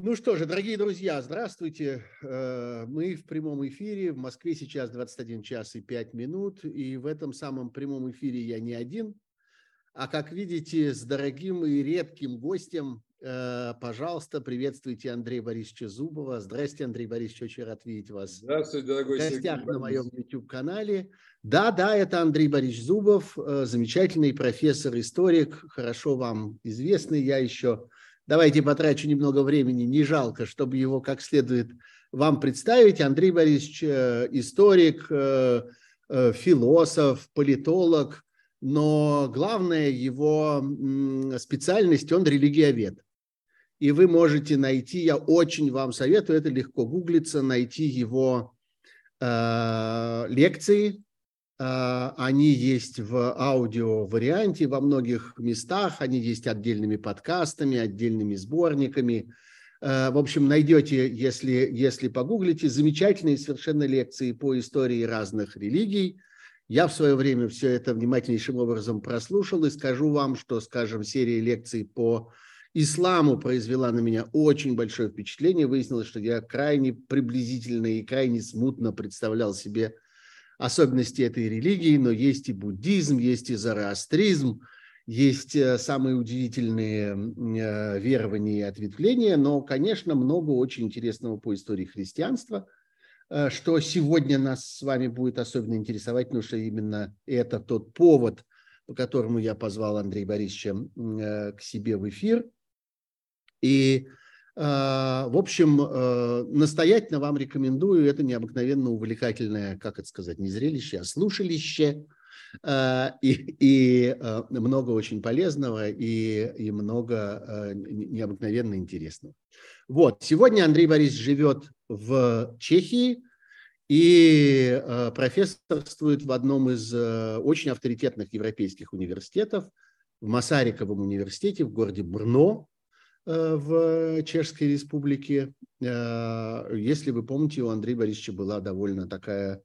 Ну что же, дорогие друзья, здравствуйте. Э, мы в прямом эфире. В Москве сейчас 21 час и 5 минут. И в этом самом прямом эфире я не один, а, как видите, с дорогим и редким гостем. Э, пожалуйста, приветствуйте Андрея Борисовича Зубова. Здравствуйте, Андрей Борисович, очень рад видеть вас. Здравствуйте, дорогой В гостях на моем YouTube-канале. Да, да, это Андрей Борисович Зубов, э, замечательный профессор, историк, хорошо вам известный. Я еще Давайте потрачу немного времени, не жалко, чтобы его как следует вам представить. Андрей Борисович э, историк, э, э, философ, политолог, но главная его специальность, он религиовед. И вы можете найти, я очень вам советую, это легко гуглиться, найти его лекции, они есть в аудио варианте во многих местах, они есть отдельными подкастами, отдельными сборниками. А, в общем, найдете, если, если погуглите, замечательные совершенно лекции по истории разных религий. Я в свое время все это внимательнейшим образом прослушал и скажу вам, что, скажем, серия лекций по исламу произвела на меня очень большое впечатление. Выяснилось, что я крайне приблизительно и крайне смутно представлял себе особенности этой религии, но есть и буддизм, есть и зороастризм, есть э, самые удивительные э, верования и ответвления, но, конечно, много очень интересного по истории христианства, э, что сегодня нас с вами будет особенно интересовать, потому что именно это тот повод, по которому я позвал Андрея Борисовича к себе в эфир. И в общем, э, настоятельно вам рекомендую. Это необыкновенно увлекательное, как это сказать, не зрелище, а слушалище. А, и, и э, много очень полезного, и, и много э, необыкновенно интересного. Вот, сегодня Андрей Борисович живет в Чехии и профессорствует в одном из очень авторитетных европейских университетов, в Масариковом университете в городе Брно, Э, в Чешской Республике. Э, если вы помните, у Андрея Борисовича была довольно такая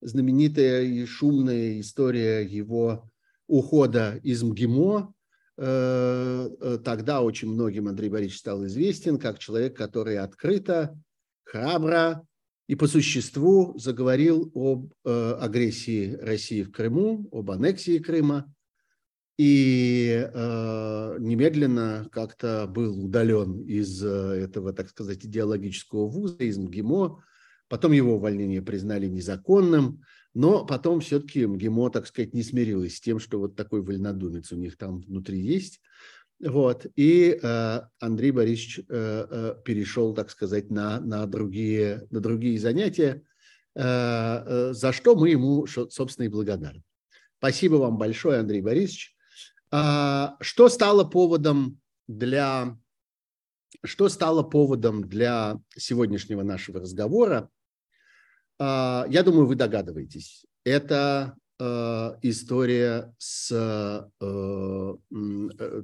знаменитая и шумная история его ухода из МГИМО. Э, тогда очень многим Андрей Борисович стал известен как человек, который открыто, храбро и по существу заговорил об агрессии России в Крыму, об аннексии Крыма, и э, немедленно как-то был удален из э, этого, так сказать, идеологического вуза, из МГИМО. Потом его увольнение признали незаконным, но потом все-таки МГИМО, так сказать, не смирилась с тем, что вот такой вольнодумец у них там внутри есть. Вот. И э, Андрей Борисович э, э, перешел, так сказать, на, на, другие, на другие занятия, э, э, за что мы ему, собственно, и благодарны. Спасибо вам большое, Андрей Борисович. А, что стало поводом для что стало поводом для сегодняшнего нашего разговора? А, я думаю, вы догадываетесь. Это а, история с э,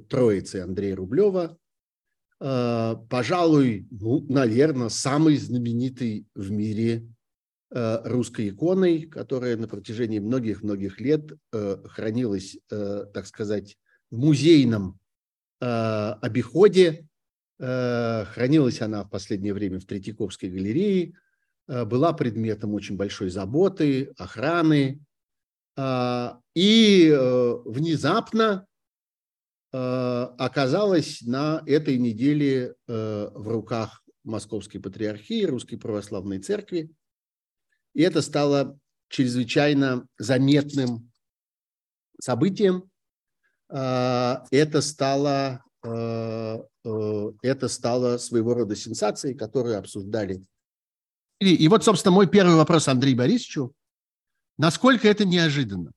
троицей Андрея Рублева, пожалуй, ну, наверное, самый знаменитый в мире Э, русской иконой, которая на протяжении многих-многих лет э, хранилась, э, так сказать, в музейном обиходе. Хранилась она в последнее время в Третьяковской галерее, была предметом очень большой заботы, охраны. И внезапно оказалась на этой неделе в руках Московской Патриархии, Русской Православной Церкви. И это стало чрезвычайно заметным событием. А, это стало, а, э, это стало своего рода сенсацией, которую обсуждали. И, и вот, собственно, мой первый вопрос Андрею Борисовичу. Насколько это неожиданно?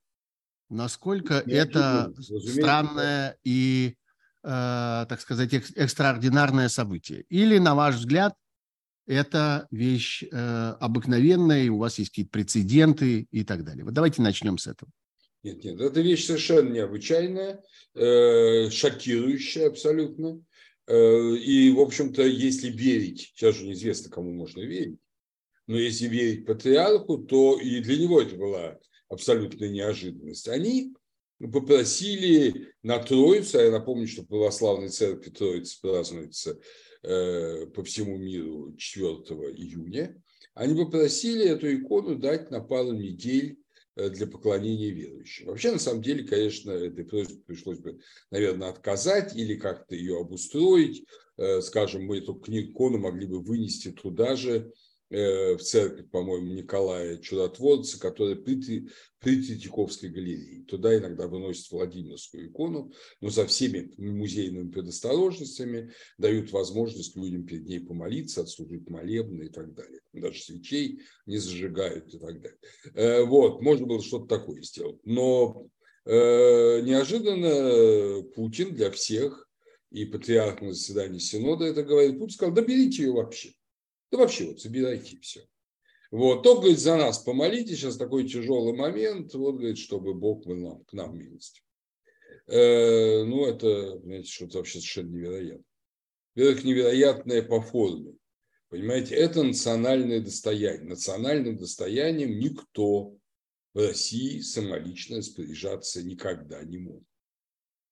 Насколько неожиданно, это странное и, э, так сказать, экстраординарное событие? Или, на ваш взгляд, это вещь э, обыкновенная, у вас есть какие-то прецеденты и так далее. Вот давайте начнем с этого. Нет, нет, это вещь совершенно необычайная, э, шокирующая абсолютно. Э, и, в общем-то, если верить, сейчас же неизвестно, кому можно верить, но если верить патриарху, то и для него это была абсолютная неожиданность. Они попросили на Троицу, а я напомню, что православной церкви Троицы празднуется э, по всему миру 4 июня, они попросили эту икону дать на пару недель для поклонения верующим. Вообще, на самом деле, конечно, этой просьбе пришлось бы, наверное, отказать или как-то ее обустроить. Э, скажем, мы эту икону могли бы вынести туда же, Э, в церковь, по-моему, Николая Чудотворца, которая при, при Третьяковской галерее. Туда иногда выносят Владимирскую икону, но со всеми музейными предосторожностями дают возможность людям перед ней помолиться, отслужить молебны и так далее. Даже свечей не зажигают и так далее. Э, вот, можно было что-то такое сделать. Но э, неожиданно Путин для всех, и патриарх на заседании Синода это говорит, Путин сказал, да берите ее вообще. Да вообще вот собирайте все. Вот, то, говорит, за нас помолитесь, сейчас такой тяжелый момент, вот, говорит, чтобы Бог был нам, к нам милость. Э, ну, это, знаете, что-то вообще совершенно невероятно. Во-первых, невероятное по форме. Понимаете, это национальное достояние. Национальным достоянием никто в России самолично распоряжаться никогда не мог.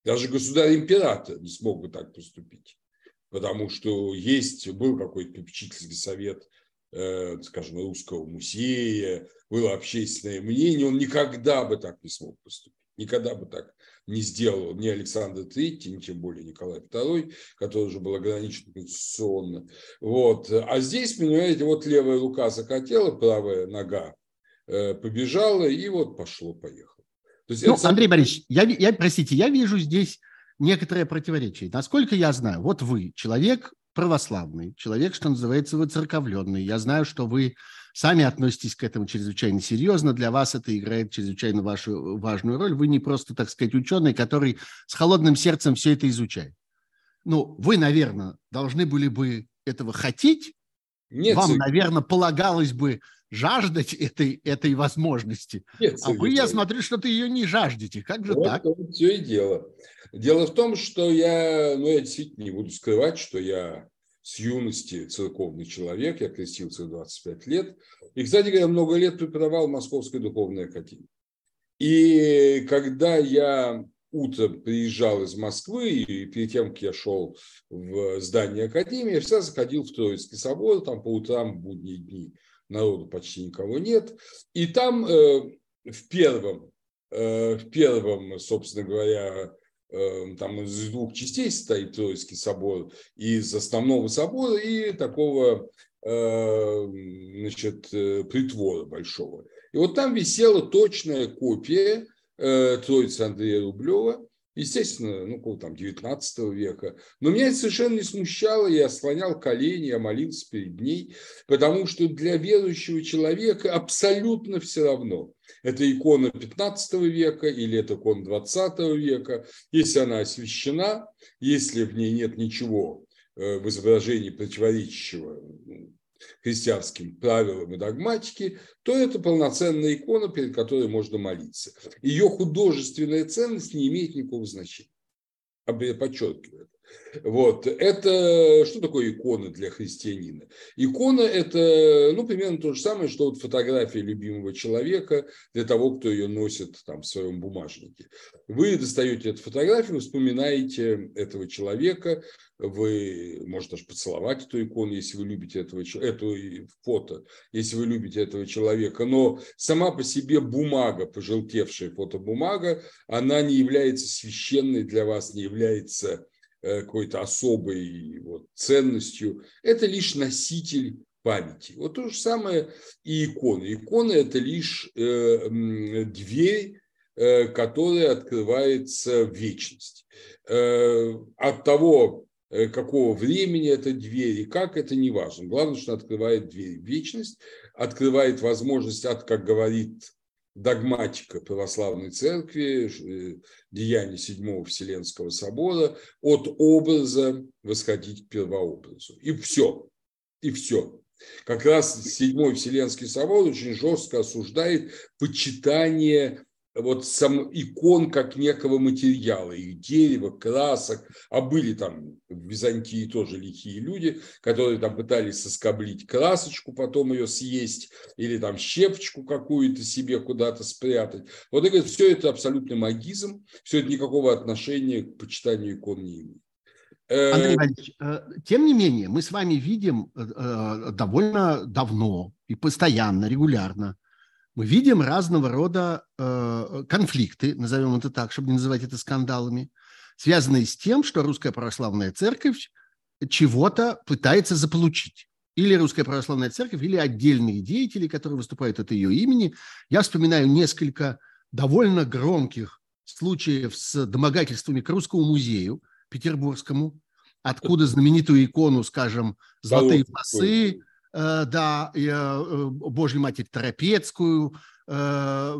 Даже государь-император не смог бы так поступить потому что есть, был какой-то попечительский совет, э, скажем, русского музея, было общественное мнение, он никогда бы так не смог поступить, никогда бы так не сделал ни Александр III, ни тем более Николай II, который уже был ограничен конституционно. Вот. А здесь, понимаете, вот левая рука захотела, правая нога э, побежала, и вот пошло-поехало. Ну, это... Андрей Борисович, я, я, простите, я вижу здесь некоторое противоречие. Насколько я знаю, вот вы человек православный, человек, что называется, выцерковленный. Я знаю, что вы сами относитесь к этому чрезвычайно серьезно. Для вас это играет чрезвычайно вашу важную роль. Вы не просто, так сказать, ученый, который с холодным сердцем все это изучает. Ну, вы, наверное, должны были бы этого хотеть. Нет, Вам, наверное, полагалось бы жаждать этой, этой возможности. Нет, а вы, я смотрю, что ты ее не жаждете. Как же вот, так? Вот все и дело. Дело в том, что я, ну, я действительно не буду скрывать, что я с юности церковный человек, я крестился в 25 лет. И, кстати говоря, много лет преподавал в Московской духовной академии. И когда я утром приезжал из Москвы, и перед тем, как я шел в здание Академии, я всегда заходил в Троицкий собор, там по утрам в будние дни народу почти никого нет. И там э, в первом, э, в первом, собственно говоря, э, там из двух частей стоит Троицкий собор, из основного собора и такого значит, притвора большого. И вот там висела точная копия Троицы Андрея Рублева, естественно, ну, какого там, 19 века. Но меня это совершенно не смущало, я слонял колени, я молился перед ней, потому что для верующего человека абсолютно все равно. Это икона 15 века или это икона 20 века. Если она освящена, если в ней нет ничего э, в изображении противоречащего христианским правилам и догматике, то это полноценная икона, перед которой можно молиться. Ее художественная ценность не имеет никакого значения. Подчеркиваю это. Вот. Это что такое икона для христианина? Икона – это ну, примерно то же самое, что вот фотография любимого человека для того, кто ее носит там, в своем бумажнике. Вы достаете эту фотографию, вспоминаете этого человека, вы можете даже поцеловать эту икону, если вы любите этого, эту фото, если вы любите этого человека. Но сама по себе бумага, пожелтевшая фотобумага, она не является священной для вас, не является какой-то особой вот, ценностью. Это лишь носитель памяти. Вот то же самое и иконы. Икона – это лишь э, дверь, э, которая открывается в вечность. Э, от того, э, какого времени эта дверь и как, это не важно. Главное, что открывает дверь в вечность, открывает возможность от, как говорит догматика православной церкви, э, деяния Седьмого Вселенского собора, от образа восходить к первообразу. И все. И все. Как раз Седьмой Вселенский собор очень жестко осуждает почитание вот сам икон как некого материала, их дерева, красок, а были там в Византии тоже лихие люди, которые там пытались соскоблить красочку, потом ее съесть, или там щепочку какую-то себе куда-то спрятать. Вот и говорит, все это абсолютно магизм, все это никакого отношения к почитанию икон не имеет. Э, Андрей Валерьевич, э, тем не менее, мы с вами видим э, довольно давно и постоянно, регулярно мы видим разного рода э, конфликты, назовем это так, чтобы не называть это скандалами, связанные с тем, что Русская Православная Церковь чего-то пытается заполучить. Или Русская Православная Церковь, или отдельные деятели, которые выступают от ее имени. Я вспоминаю несколько довольно громких случаев с домогательствами к Русскому музею Петербургскому, откуда знаменитую икону, скажем, «Золотые фасы», Э, да, э, Божью Матерь Торопецкую. Э,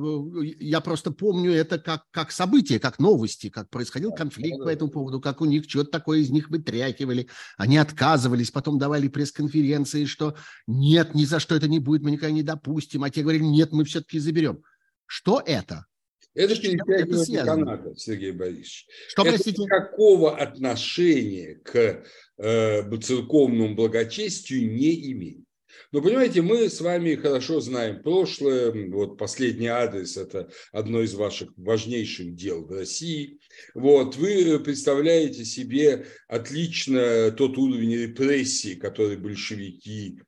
я просто помню это как, как событие, как новости, как происходил конфликт по этому поводу, как у них что-то такое из них вытряхивали. Они отказывались, потом давали пресс-конференции, что нет, ни за что это не будет, мы никогда не допустим. А те говорили, нет, мы все-таки заберем. Что это? Это перетягивание каната, Сергей Борисович. Что, это простите? никакого отношения к э, церковному благочестию не имеет. Но понимаете, мы с вами хорошо знаем прошлое. Вот последний адрес – это одно из ваших важнейших дел в России. Вот, вы представляете себе отлично тот уровень репрессий, который большевики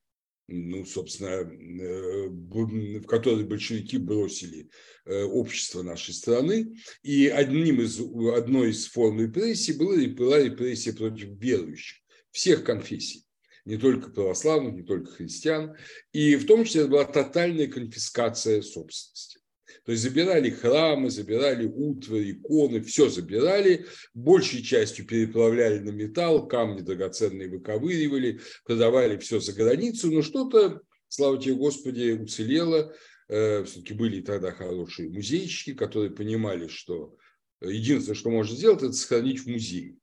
ну, собственно, э, в который большевики бросили э, общество нашей страны. И одним из, одной из форм репрессий была, была репрессия против верующих всех конфессий, не только православных, не только христиан. И в том числе была тотальная конфискация собственности. То есть забирали храмы, забирали утварь, иконы, все забирали, большей частью переплавляли на металл, камни драгоценные выковыривали, продавали все за границу, но что-то, слава тебе Господи, уцелело. Э, Все-таки были тогда хорошие музейщики, которые понимали, что единственное, что можно сделать, это сохранить в музее.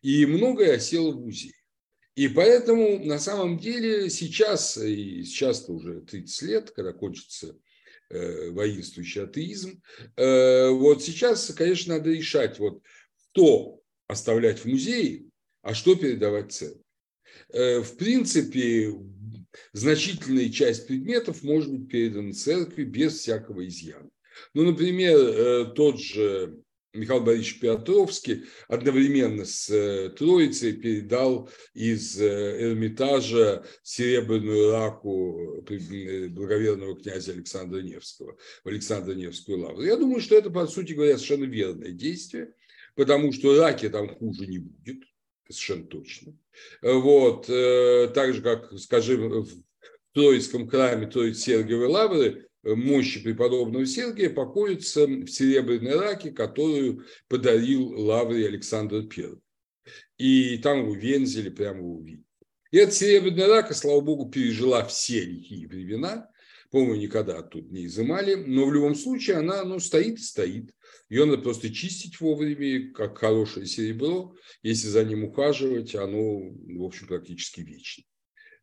И многое осело в музее. И поэтому на самом деле сейчас, и сейчас уже 30 лет, когда кончится воинствующий атеизм, э, вот сейчас, конечно, надо решать, вот что оставлять в музее, а что передавать церкви. Э, в принципе, значительная часть предметов может быть передана церкви без всякого изъяна. Ну, например, э, тот же Михаил Борисович Петровский одновременно с э, Троицей передал из э, Эрмитажа серебряную раку э, благоверного князя Александра Невского в Александро-Невскую лавру. Я думаю, что это, по сути говоря, совершенно верное действие, потому что раки там хуже не будет, совершенно точно. Вот, так же, как, скажем, в Троицком храме Троиц Сергиевой лавры мощи преподобного Сергия покоится в серебряной раке, которую подарил Лаврий Александр I. И там в Вензеле прямо увидели. И эта серебряная рака, слава богу, пережила все лихие времена. По-моему, никогда оттуда не изымали. Но в любом случае она ну, стоит и стоит. Ее надо просто чистить вовремя, как хорошее серебро. Если за ним ухаживать, оно, в общем, практически вечно.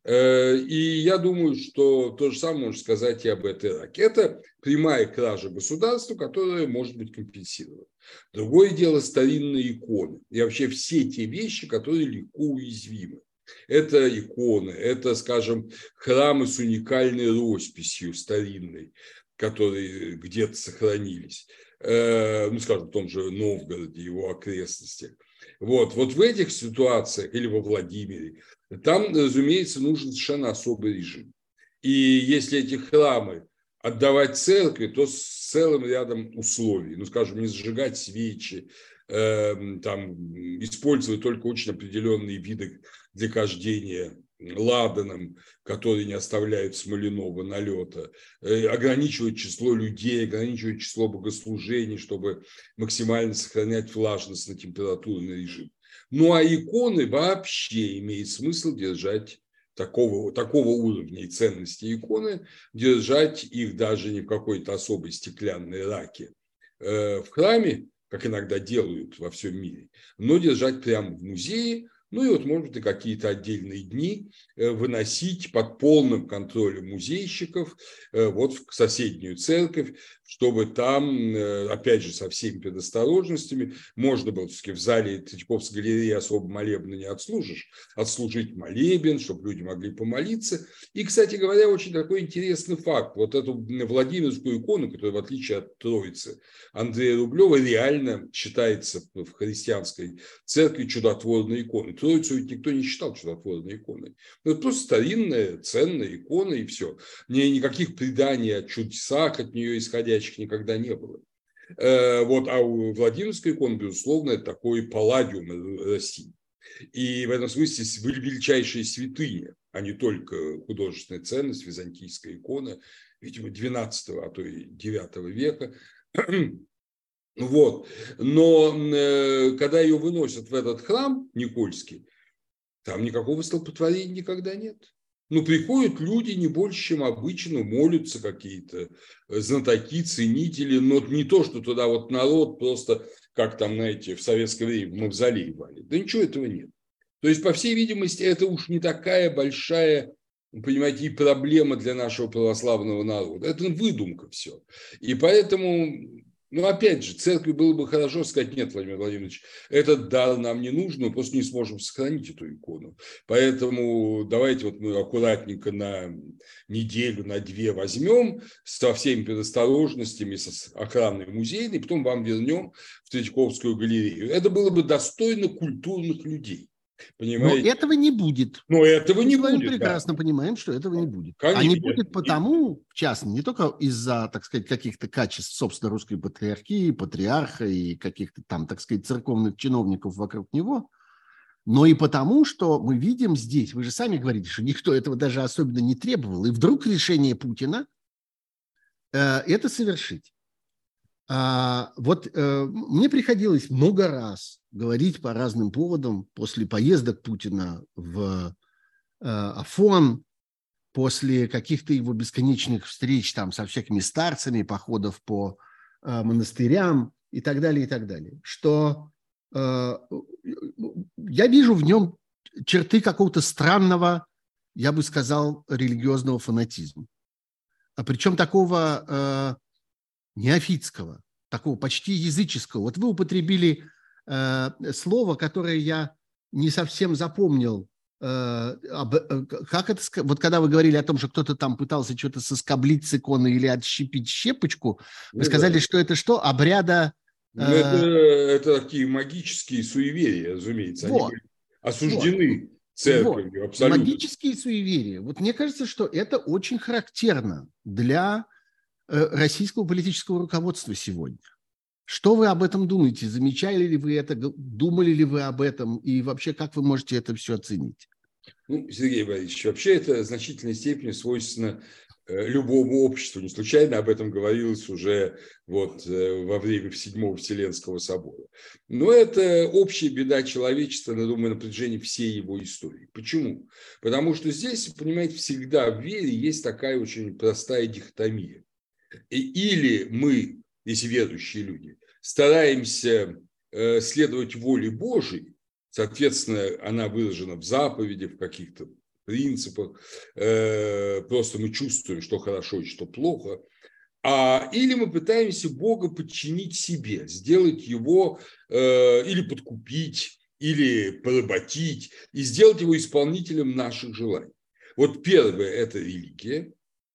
Э, и я думаю, что то же самое можно сказать и об этой раке. Это прямая кража государства, которая может быть компенсирована. Другое дело старинные иконы и вообще все те вещи, которые легко уязвимы. Это иконы, это, скажем, храмы с уникальной росписью старинной, которые где-то сохранились. Э, ну, скажем, в том же Новгороде, его окрестностях. Вот, вот в этих ситуациях или во Владимире там, разумеется, нужен совершенно особый режим. И если эти храмы отдавать церкви, то с целым рядом условий. Ну, скажем, не зажигать свечи, э, там, использовать только очень определенные виды для кождения ладаном, которые не оставляют смоляного налета, э, ограничивать число людей, ограничивать число богослужений, чтобы максимально сохранять влажность на температурный режим. Ну а иконы вообще имеет смысл держать такого, такого уровня и ценности иконы, держать их даже не в какой-то особой стеклянной раке э, в храме, как иногда делают во всем мире, но держать прямо в музее, ну и вот, может быть, какие-то отдельные дни э, выносить под полным контролем музейщиков э, вот в соседнюю церковь, чтобы там, э, опять же, со всеми предосторожностями, можно было все-таки в зале Третьяковской галереи особо молебна не отслужишь, отслужить молебен, чтобы люди могли помолиться. И, кстати говоря, очень такой интересный факт. Вот эту Владимирскую икону, которая, в отличие от Троицы Андрея Рублева, реально считается в христианской церкви чудотворной иконой. Троицу ведь никто не считал чудотворной иконой. Ну, это просто старинная, ценная икона, и все. Никаких преданий о чудесах от нее исходящих никогда не было. Э, вот, а у Владимирской иконы, безусловно, это такой палладиум России. И в этом смысле величайшая святыня, а не только художественная ценность, византийская икона, видимо, 12 а то и 9 века. Вот. Но э, когда ее выносят в этот храм Никольский, там никакого столпотворения никогда нет. Ну, приходят люди не больше, чем обычно, молятся какие-то э, знатоки, ценители, но не то, что туда вот народ просто, как там, знаете, в советское время в мавзолей валит. Да ничего этого нет. То есть, по всей видимости, это уж не такая большая, понимаете, и проблема для нашего православного народа. Это выдумка все. И поэтому ну, опять же, церкви было бы хорошо сказать, нет, Владимир Владимирович, этот дар нам не нужен, мы просто не сможем сохранить эту икону. Поэтому давайте вот мы аккуратненько на неделю, на две возьмем со всеми предосторожностями, с охранной музейной, потом вам вернем в Третьяковскую галерею. Это было бы достойно культурных людей. Понимаете? Но этого не будет. Но этого не Мы будет. Мы прекрасно да. понимаем, что этого не будет. Конечно. А не будет потому, в частности, не только из-за, так сказать, каких-то качеств, собственно, русской патриархии, патриарха и каких-то там, так сказать, церковных чиновников вокруг него, но и потому, что мы видим здесь, вы же сами говорите, что никто этого даже особенно не требовал, и вдруг решение Путина э, это совершить. А, вот э, мне приходилось много раз говорить по разным поводам после поездок Путина в э, Афон, после каких-то его бесконечных встреч там со всякими старцами, походов по э, монастырям и так далее, и так далее, что э, я вижу в нем черты какого-то странного, я бы сказал, религиозного фанатизма. А причем такого э, неофитского, такого почти языческого. Вот вы употребили э, слово, которое я не совсем запомнил. Э, об, э, как это вот когда вы говорили о том, что кто-то там пытался что-то соскоблить с иконы или отщепить щепочку, вы ну, сказали, да. что это что? Обряда... Ну, э... это, это такие магические суеверия, разумеется. Вот. Они осуждены. Вот церковью, вот. абсолютно. Магические суеверия. Вот мне кажется, что это очень характерно для российского политического руководства сегодня. Что вы об этом думаете? Замечали ли вы это? Думали ли вы об этом? И вообще, как вы можете это все оценить? Ну, Сергей Борисович, вообще это в значительной степени свойственно э, любому обществу. Не случайно об этом говорилось уже вот э, во время Седьмого Вселенского собора. Но это общая беда человечества, я думаю, на протяжении всей его истории. Почему? Потому что здесь, понимаете, всегда в вере есть такая очень простая дихотомия. Или мы, если верующие люди, стараемся э, следовать воле Божией, соответственно, она выражена в заповеди, в каких-то принципах, э, просто мы чувствуем, что хорошо и что плохо, а, или мы пытаемся Бога подчинить себе, сделать его э, или подкупить, или поработить, и сделать его исполнителем наших желаний. Вот первое – это религия,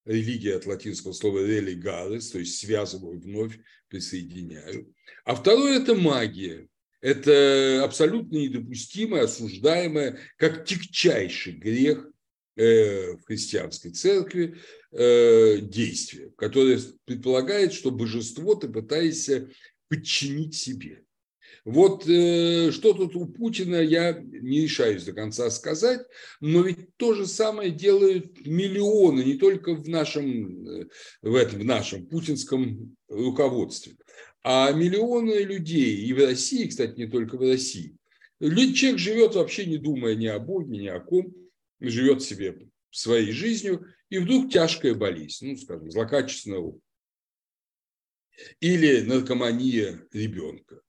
религия от латинского слова «религалес», то есть связываю, вновь присоединяю. А второе – это магия. Это абсолютно недопустимое, осуждаемое, как тягчайший грех э, в христианской церкви э, действие, которое предполагает, что божество ты пытаешься подчинить себе. Вот э, что тут у Путина, я не решаюсь до конца сказать, но ведь то же самое делают миллионы, не только в нашем, э, в этом, в нашем путинском руководстве, а миллионы людей и в России, кстати, не только в России. Человек живет вообще не думая ни о Боге, ни о ком, живет себе своей жизнью, и вдруг тяжкая болезнь, ну, скажем, злокачественная опухоль. Или наркомания ребенка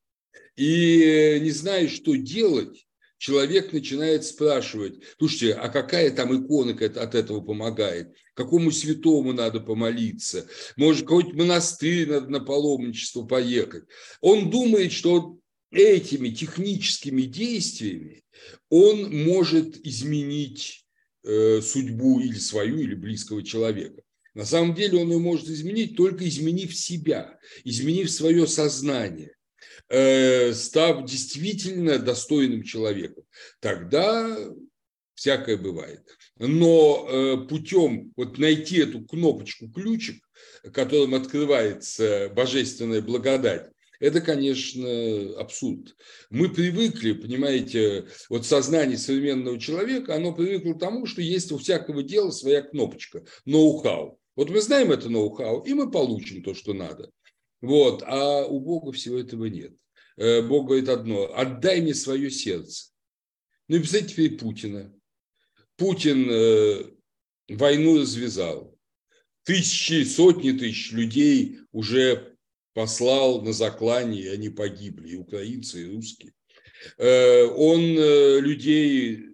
и не знаешь, что делать, человек начинает спрашивать, слушайте, а какая там икона от этого помогает? Какому святому надо помолиться? Может, какой-нибудь монастырь надо на паломничество поехать? Он думает, что этими техническими действиями он может изменить э, судьбу или свою, или близкого человека. На самом деле он ее может изменить, только изменив себя, изменив свое сознание, э, став действительно достойным человеком. Тогда всякое бывает. Но э, путем вот найти эту кнопочку, ключик, которым открывается божественная благодать, это, конечно, абсурд. Мы привыкли, понимаете, вот сознание современного человека, оно привыкло к тому, что есть у всякого дела своя кнопочка, ноу-хау. Вот мы знаем это ноу-хау, и мы получим то, что надо. Вот. А у Бога всего этого нет. Э, Бог говорит одно – отдай мне свое сердце. Ну и представьте теперь Путина. Путин э, войну развязал. Тысячи, сотни тысяч людей уже послал на заклание, и они погибли, и украинцы, и русские. Э, он людей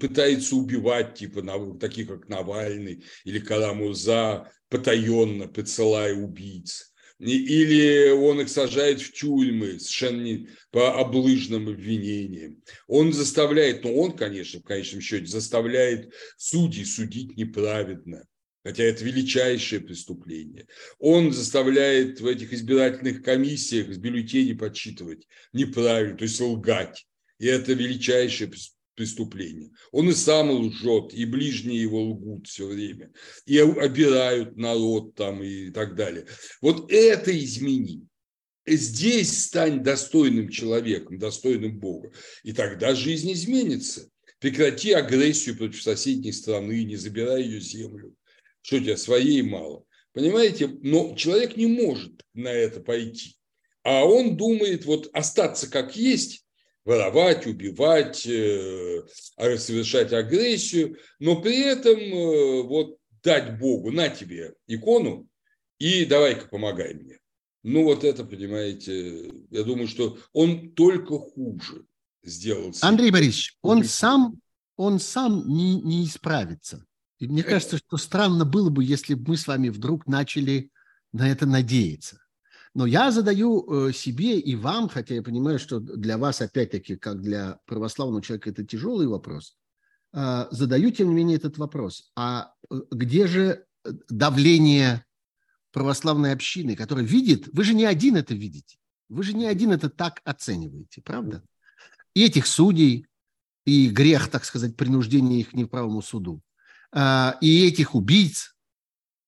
пытается убивать, типа таких как Навальный или Карамурза, потаенно присылая убийц. Или он их сажает в тюрьмы совершенно не по облыжным обвинениям. Он заставляет, ну он, конечно, в конечном счете, заставляет судей судить неправедно хотя это величайшее преступление. Он заставляет в этих избирательных комиссиях с бюллетени подсчитывать неправильно, то есть лгать. И это величайшее преступление. Он и сам лжет, и ближние его лгут все время, и обирают народ там и так далее. Вот это измени. Здесь стань достойным человеком, достойным Бога, и тогда жизнь изменится. Прекрати агрессию против соседней страны, не забирай ее землю. Что у тебя своей мало. Понимаете? Но человек не может на это пойти. А он думает вот остаться как есть, воровать, убивать, э, совершать агрессию, но при этом э, вот дать Богу, на тебе икону, и давай-ка помогай мне. Ну вот это, понимаете, я думаю, что он только хуже сделал. Андрей Борисович, он сам, он сам не, не исправится. И мне кажется, что странно было бы, если бы мы с вами вдруг начали на это надеяться. Но я задаю э, себе и вам, хотя я понимаю, что для вас, опять-таки, как для православного человека, это тяжелый вопрос, а, задаю, тем не менее, этот вопрос. А э, где же давление православной общины, которая видит, вы же не один это видите, вы же не один это так оцениваете, правда? И этих судей, и грех, так сказать, принуждения их к неправому суду, и этих убийц,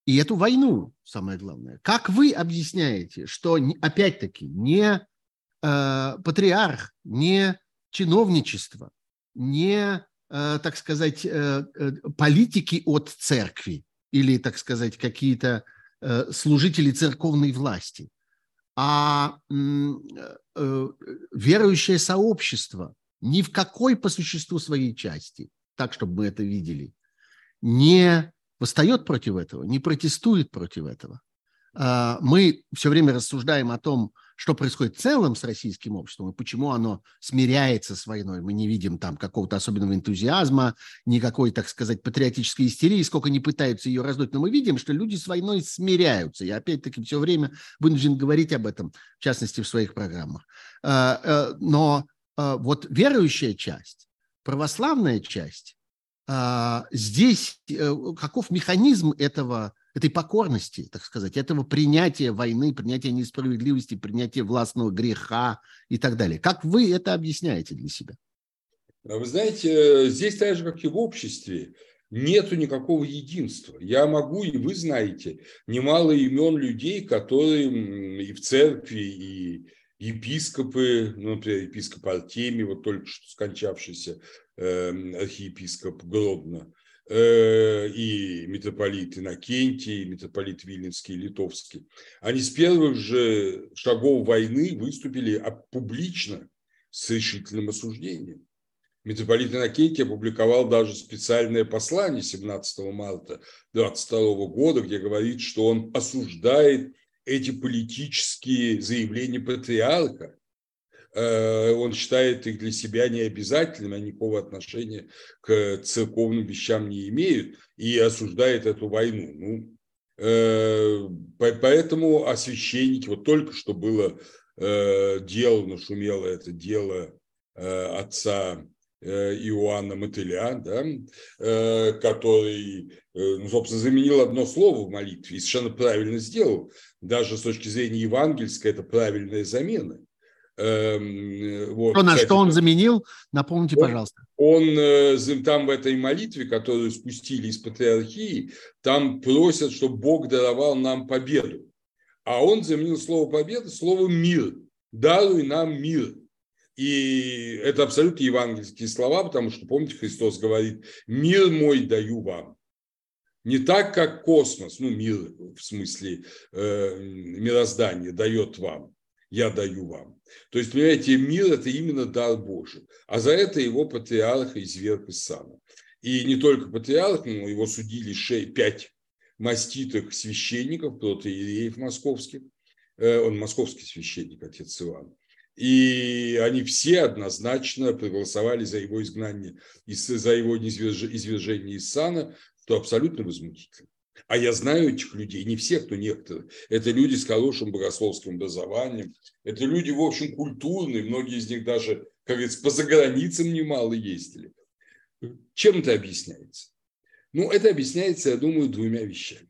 и эту войну, самое главное. Как вы объясняете, что, опять-таки, не э, патриарх, не чиновничество, не, э, так сказать, э, э, политики от церкви или, так сказать, какие-то э, служители церковной власти, а э, верующее сообщество ни в какой по существу своей части, так, чтобы мы это видели, не восстает против этого, не протестует против этого. А, мы все время рассуждаем о том, что происходит в целом с российским обществом и почему оно смиряется с войной. Мы не видим там какого-то особенного энтузиазма, никакой, так сказать, патриотической истерии, сколько не пытаются ее раздуть. Но мы видим, что люди с войной смиряются. Я опять-таки все время вынужден говорить об этом, в частности, в своих программах. А, а, но вот верующая часть, православная часть, а, здесь э, каков механизм этого, этой покорности, так сказать, этого принятия войны, принятия несправедливости, принятия властного греха и так далее. Как вы это объясняете для себя? А вы знаете, здесь так же, как и в обществе, нету никакого единства. Я могу, и вы знаете, немало имен людей, которые и в церкви, и епископы, ну, например, епископ Артемий, вот только что скончавшийся э, архиепископ Гродно, э, и митрополит Иннокентий, и митрополит Виленский и Литовский, они с первых же шагов войны выступили публично с решительным осуждением. Митрополит Иннокентий опубликовал даже специальное послание 17 марта 22 года, где говорит, что он осуждает эти политические заявления патриарха, Э, он считает их для себя необязательными, а никакого отношения к церковным вещам не имеют и осуждает эту войну. Ну, э, поэтому о священнике, вот только что было э, дело, нашумело это дело отца Иоанна Мотыля, да, который, ну, собственно, заменил одно слово в молитве и совершенно правильно сделал. Даже с точки зрения евангельской это правильная замена. Эм, вот, что, на кстати, что он заменил? Напомните, он, пожалуйста. Он э, там в этой молитве, которую спустили из патриархии, там просят, чтобы Бог даровал нам победу. А он заменил слово победа словом мир. Даруй нам мир. И это абсолютно евангельские слова, потому что, помните, Христос говорит, мир мой даю вам. Не так, как космос, ну, мир в смысле э, мироздания дает вам, я даю вам. То есть, понимаете, мир – это именно дар Божий. А за это его патриарха изверг из сана. И не только патриарх, но его судили шесть, пять маститых священников, протоиереев московских. Э, он московский священник, отец Иван. И они все однозначно проголосовали за его изгнание, за его извержение из сана, что абсолютно возмутительно. А я знаю этих людей, не всех, но некоторых. Это люди с хорошим богословским образованием. Это люди, в общем, культурные. Многие из них даже, как говорится, по заграницам немало ездили. Чем это объясняется? Ну, это объясняется, я думаю, двумя вещами.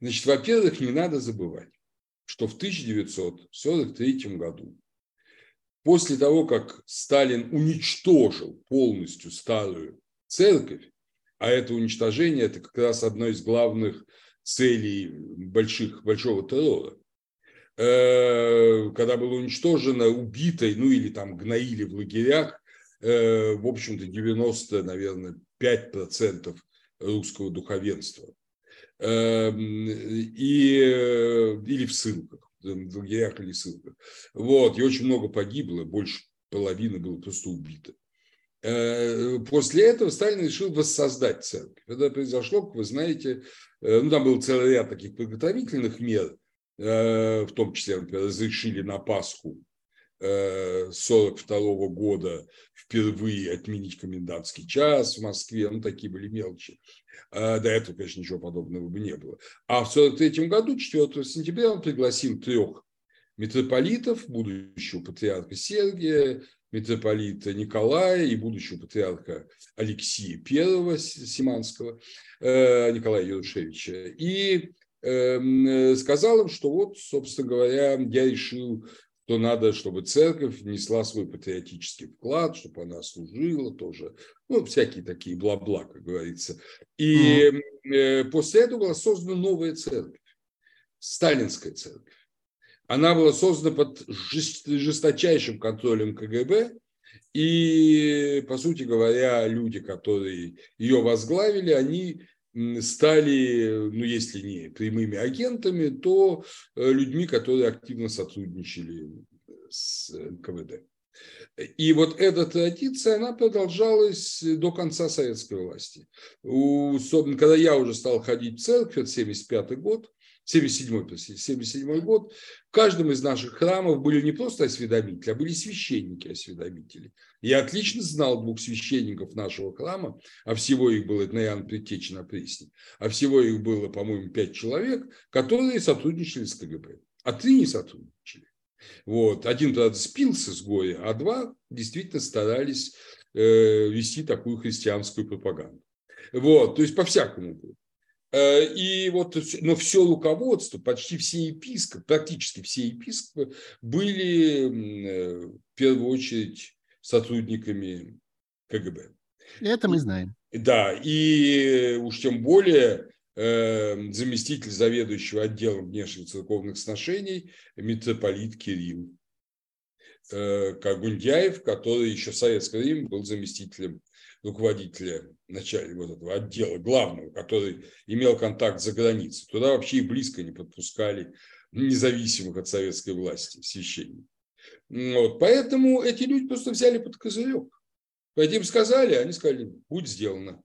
Значит, во-первых, не надо забывать, что в 1943 году, после того, как Сталин уничтожил полностью старую церковь, а это уничтожение – это как раз одно из главных целей больших, большого террора. Э, когда было уничтожено, убито, ну или там гноили в лагерях, э, в общем-то, 90, наверное, 5% русского духовенства. Эм, и, э, или в ссылках, или ссылках. Вот, и очень много погибло, больше половины было просто убито. Э, после этого Сталин решил воссоздать церковь. Это произошло, как вы знаете, э, ну, там был целый ряд таких подготовительных мер, э, в том числе, например, разрешили на Пасху 1942 года впервые отменить комендантский час в Москве, ну, такие были мелочи. До этого, конечно, ничего подобного бы не было. А в 1943 году, 4 сентября, он пригласил трех митрополитов, будущего патриарха Сергия, митрополита Николая и будущего патриарха Алексея I Симанского, э, Николая Ярушевича, и эм, сказал им, что вот, собственно говоря, я решил, что надо, чтобы церковь внесла свой патриотический вклад, чтобы она служила тоже, ну, всякие такие бла-бла, как говорится. И mm-hmm. после этого была создана новая церковь, сталинская церковь. Она была создана под жесточайшим контролем КГБ, и, по сути говоря, люди, которые ее возглавили, они стали, ну, если не прямыми агентами, то э, людьми, которые активно сотрудничали с КВД. И вот эта традиция, она продолжалась до конца советской власти. Особенно, когда я уже стал ходить в церковь, это 75 год, 77 простите, 77 год, в каждом из наших храмов были не просто осведомители, а были священники-осведомители. Я отлично знал двух священников нашего храма, а всего их было, это на Иоанн Предтечи на Пресне, а всего их было, по-моему, пять человек, которые сотрудничали с КГБ, а три не сотрудничали. Вот. Один тогда спился с горя, а два действительно старались э, вести такую христианскую пропаганду. Вот, то есть по-всякому было. Э, и вот, но все руководство, почти все епископы, практически все епископы были э, в первую очередь сотрудниками КГБ. Это мы знаем. Да, и уж тем более э, заместитель заведующего отделом внешних церковных сношений митрополит Кирилл Кагундяев, который еще в советское время был заместителем руководителя начальника вот этого отдела главного, который имел контакт за границей. Туда вообще и близко не подпускали независимых от советской власти священников. Вот. Поэтому эти люди просто взяли под козырек. Пойти им сказали, они сказали, будь сделано.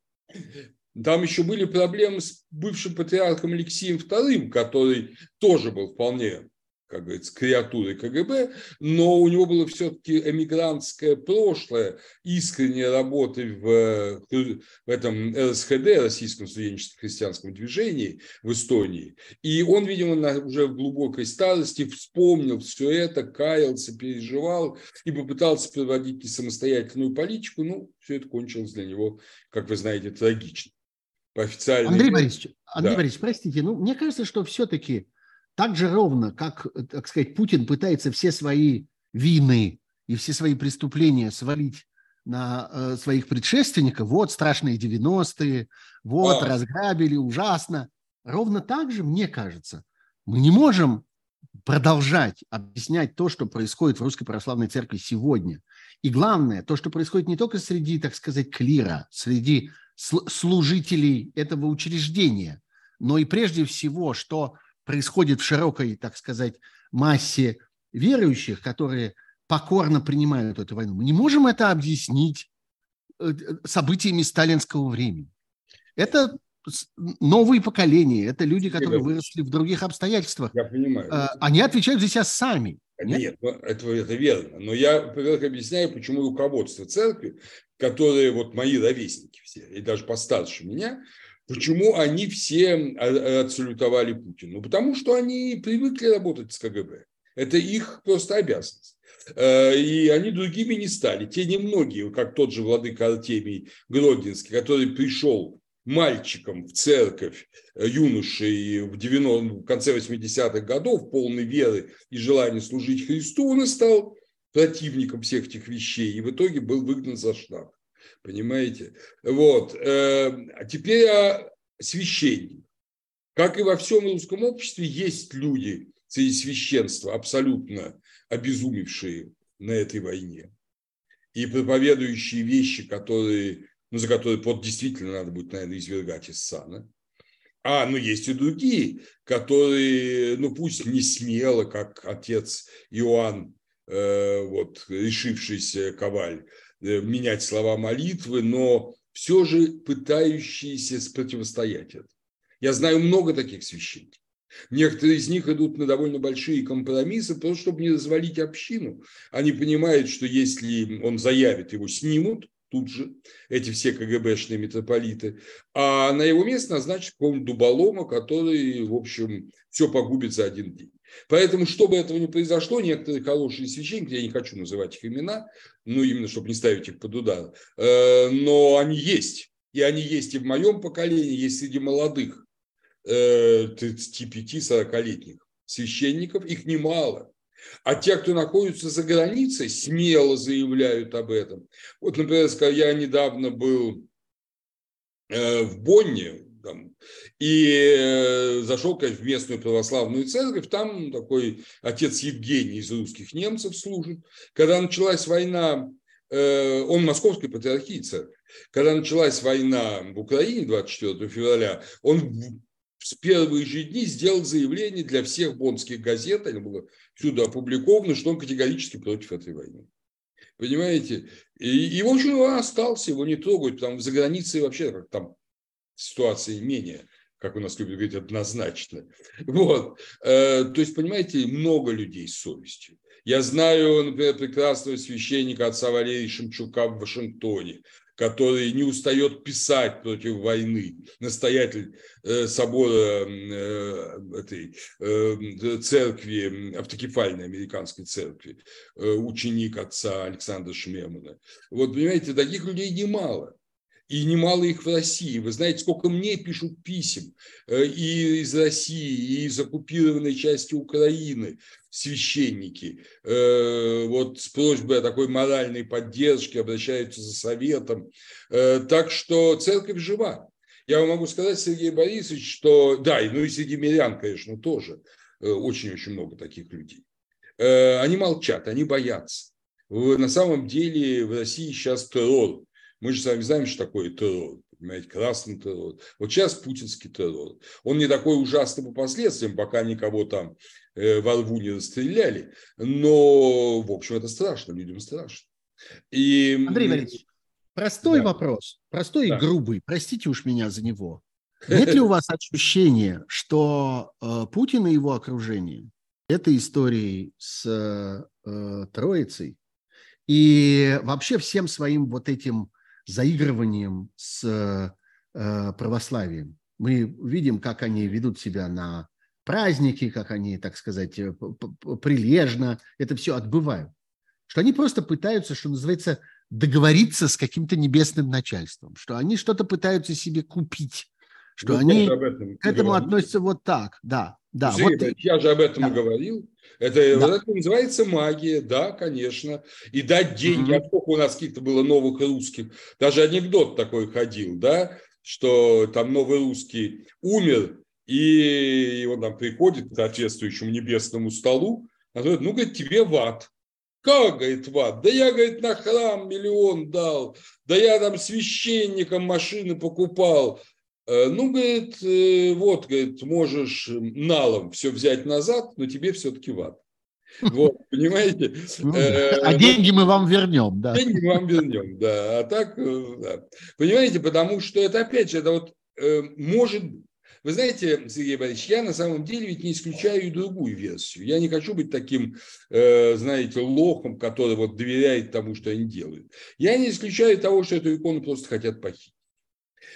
Там еще были проблемы с бывшим патриархом Алексеем II, который тоже был вполне как говорится, креатурой КГБ, но у него было все-таки эмигрантское прошлое, искренняя работа в, в этом РСХД, Российском студенческом христианском движении в Эстонии. И он, видимо, на, уже в глубокой старости вспомнил все это, каялся, переживал и попытался проводить самостоятельную политику. Ну, все это кончилось для него, как вы знаете, трагично. По официальной... Андрей Борисович, Андрей да. Борисович, простите, ну, мне кажется, что все-таки так же ровно, как, так сказать, Путин пытается все свои вины и все свои преступления свалить на э, своих предшественников, вот страшные 90-е, вот а. разграбили, ужасно. Ровно так же, мне кажется, мы не можем продолжать объяснять то, что происходит в Русской Православной Церкви сегодня. И главное, то, что происходит не только среди, так сказать, клира, среди служителей этого учреждения, но и прежде всего, что происходит в широкой, так сказать, массе верующих, которые покорно принимают эту войну. Мы не можем это объяснить э, событиями сталинского времени. Это новые поколения, это люди, которые выросли в других обстоятельствах. Я понимаю. Э, они отвечают за себя сами. Нет, нет ну, это, это верно. Но я, во-первых, объясняю, почему руководство церкви, которые вот мои ровесники все, и даже постарше меня, Почему они все а, отсалютовали Путину? Ну, потому что они привыкли работать с КГБ. Это их просто обязанность. Э, и они другими не стали. Те немногие, как тот же владыка Артемий Гродинский, который пришел мальчиком в церковь э, юношей в, 90, в конце 80-х годов, полной веры и желания служить Христу, он и стал противником всех этих вещей и в итоге был выгнан за штаб. Понимаете? Вот. Эм, а теперь о священниках. Как и во всем русском обществе, есть люди среди священства, абсолютно обезумевшие на этой войне. И проповедующие вещи, которые, ну, за которые вот действительно надо будет, наверное, извергать из сана. А, ну, есть и другие, которые, ну, пусть не смело, как отец Иоанн, э, вот, решившийся Коваль, менять слова молитвы, но все же пытающиеся противостоять этому. Я знаю много таких священников. Некоторые из них идут на довольно большие компромиссы, просто чтобы не развалить общину. Они понимают, что если он заявит, его снимут тут же, эти все КГБшные митрополиты, а на его место назначат какого-нибудь дуболома, который, в общем, все погубит за один день. Поэтому, чтобы этого не произошло, некоторые хорошие священники, я не хочу называть их имена, ну, именно чтобы не ставить их под удар, э, но они есть. И они есть и в моем поколении, есть среди молодых 35-40-летних э, священников, их немало. А те, кто находится за границей, смело заявляют об этом. Вот, например, я недавно был э, в Бонне, там, и э, зашел конечно, в местную православную церковь, там такой отец Евгений из русских немцев служит. Когда началась война, э, он московской патриархии церковь, когда началась война в Украине 24 февраля, он с первых же дней сделал заявление для всех бонских газет, оно было всюду опубликовано, что он категорически против этой войны. Понимаете? И, и в общем, он остался, его не трогают, там за границей вообще там ситуация менее, как у нас любят говорить, однозначно. Вот. Э, то есть, понимаете, много людей с совестью. Я знаю, например, прекрасного священника отца Валерия Шемчука в Вашингтоне, который не устает писать против войны, настоятель э, собора э, этой церкви, автокефальной американской церкви, ученик отца Александра Шмемана. Вот, понимаете, таких людей немало и немало их в России. Вы знаете, сколько мне пишут писем э, и из России, и из оккупированной части Украины священники, э, вот с просьбой о такой моральной поддержке обращаются за советом. Э, так что церковь жива. Я вам могу сказать, Сергей Борисович, что да, ну и среди мирян, конечно, тоже очень-очень много таких людей. Они молчат, они боятся. На самом деле в России сейчас террор мы же с вами знаем, что такое террор, понимаете, красный террор. Вот сейчас путинский террор. Он не такой ужасный по последствиям, пока никого там э, во рву не расстреляли. Но, в общем, это страшно, людям страшно. И... Андрей Валерьевич, простой да. вопрос, простой да. и грубый, простите уж меня за него. Нет ли у вас ощущения, что э, Путин и его окружение этой историей с э, Троицей и вообще всем своим вот этим заигрыванием с э, православием. Мы видим, как они ведут себя на праздники, как они, так сказать, э, прилежно это все отбывают. Что они просто пытаются, что называется, договориться с каким-то небесным начальством, что они что-то пытаются себе купить, что вот они к этому относятся вот так, да, да. вот, я же об этом да. говорил. Это, да. вот это называется магия, да, конечно. И дать деньги, mm-hmm. а сколько у нас каких-то было новых русских, даже анекдот такой ходил, да, что там новый русский умер, и он там приходит к соответствующему небесному столу, а говорит, ну, говорит, тебе в ад. Как, говорит, в ад? Да я, говорит, на храм миллион дал, да я там священникам машины покупал. Э, ну, говорит, э, вот, говорит, можешь налом все взять назад, но тебе все-таки в ад. Вот, понимаете? Ну э, а деньги мы вам вернем, да. Деньги мы вам вернем, да. А так, да. Понимаете, потому что это, опять же, это вот может вы знаете, Сергей Борисович, я на самом деле ведь не исключаю и другую версию. Я не хочу быть таким, знаете, лохом, который вот доверяет тому, что они делают. Я не исключаю того, что эту икону просто хотят похитить.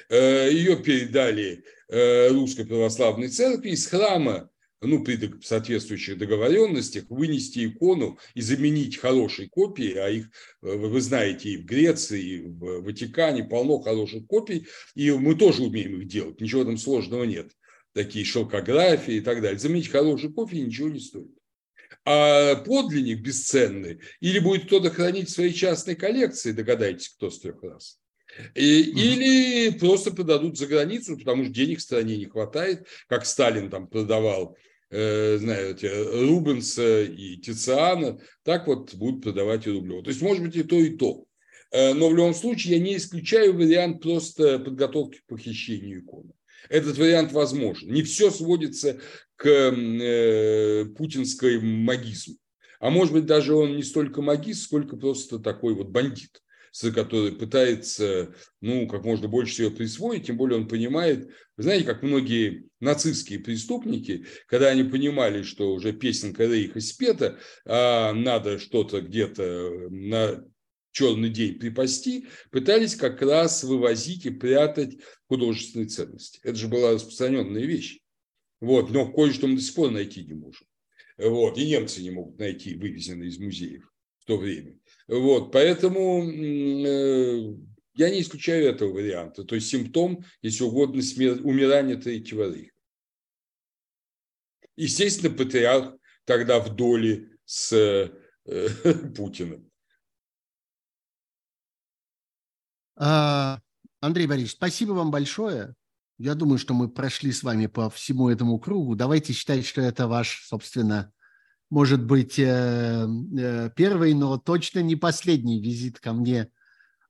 Э, ее передали э, Русской Православной Церкви из храма ну, при соответствующих договоренностях вынести икону и заменить хорошей копией, а их, э, вы знаете, и в Греции, и в Ватикане полно хороших копий, и мы тоже умеем их делать, ничего там сложного нет. Такие шелкографии и так далее. Заменить хорошую копию ничего не стоит. А подлинник бесценный, или будет кто-то хранить в своей частной коллекции, догадайтесь, кто с трех раз. И, или просто продадут за границу, потому что денег в стране не хватает, как Сталин там продавал Э, знаете, Рубенса и Тициана, так вот будут продавать и Рублева. То есть, может быть, и то, и то. Э, но в любом случае я не исключаю вариант просто подготовки к похищению иконы. Этот вариант возможен. Не все сводится к э, путинской магизму. А может быть, даже он не столько магист, сколько просто такой вот бандит который пытается, ну, как можно больше всего присвоить, тем более он понимает, вы знаете, как многие нацистские преступники, когда они понимали, что уже песенка Рейха спета, а надо что-то где-то на черный день припасти, пытались как раз вывозить и прятать художественные ценности. Это же была распространенная вещь. Вот, но кое-что мы до сих пор найти не можем. Вот, и немцы не могут найти вывезенные из музеев в то время. Вот, поэтому э, я не исключаю этого варианта. То есть симптом, если угодно, умирания Третьего Рейха. Естественно, патриарх тогда в доле с э, Путиным. А, Андрей Борисович, спасибо вам большое. Я думаю, что мы прошли с вами по всему этому кругу. Давайте считать, что это ваш, собственно, может быть, э, э, первый, но точно не последний визит ко мне,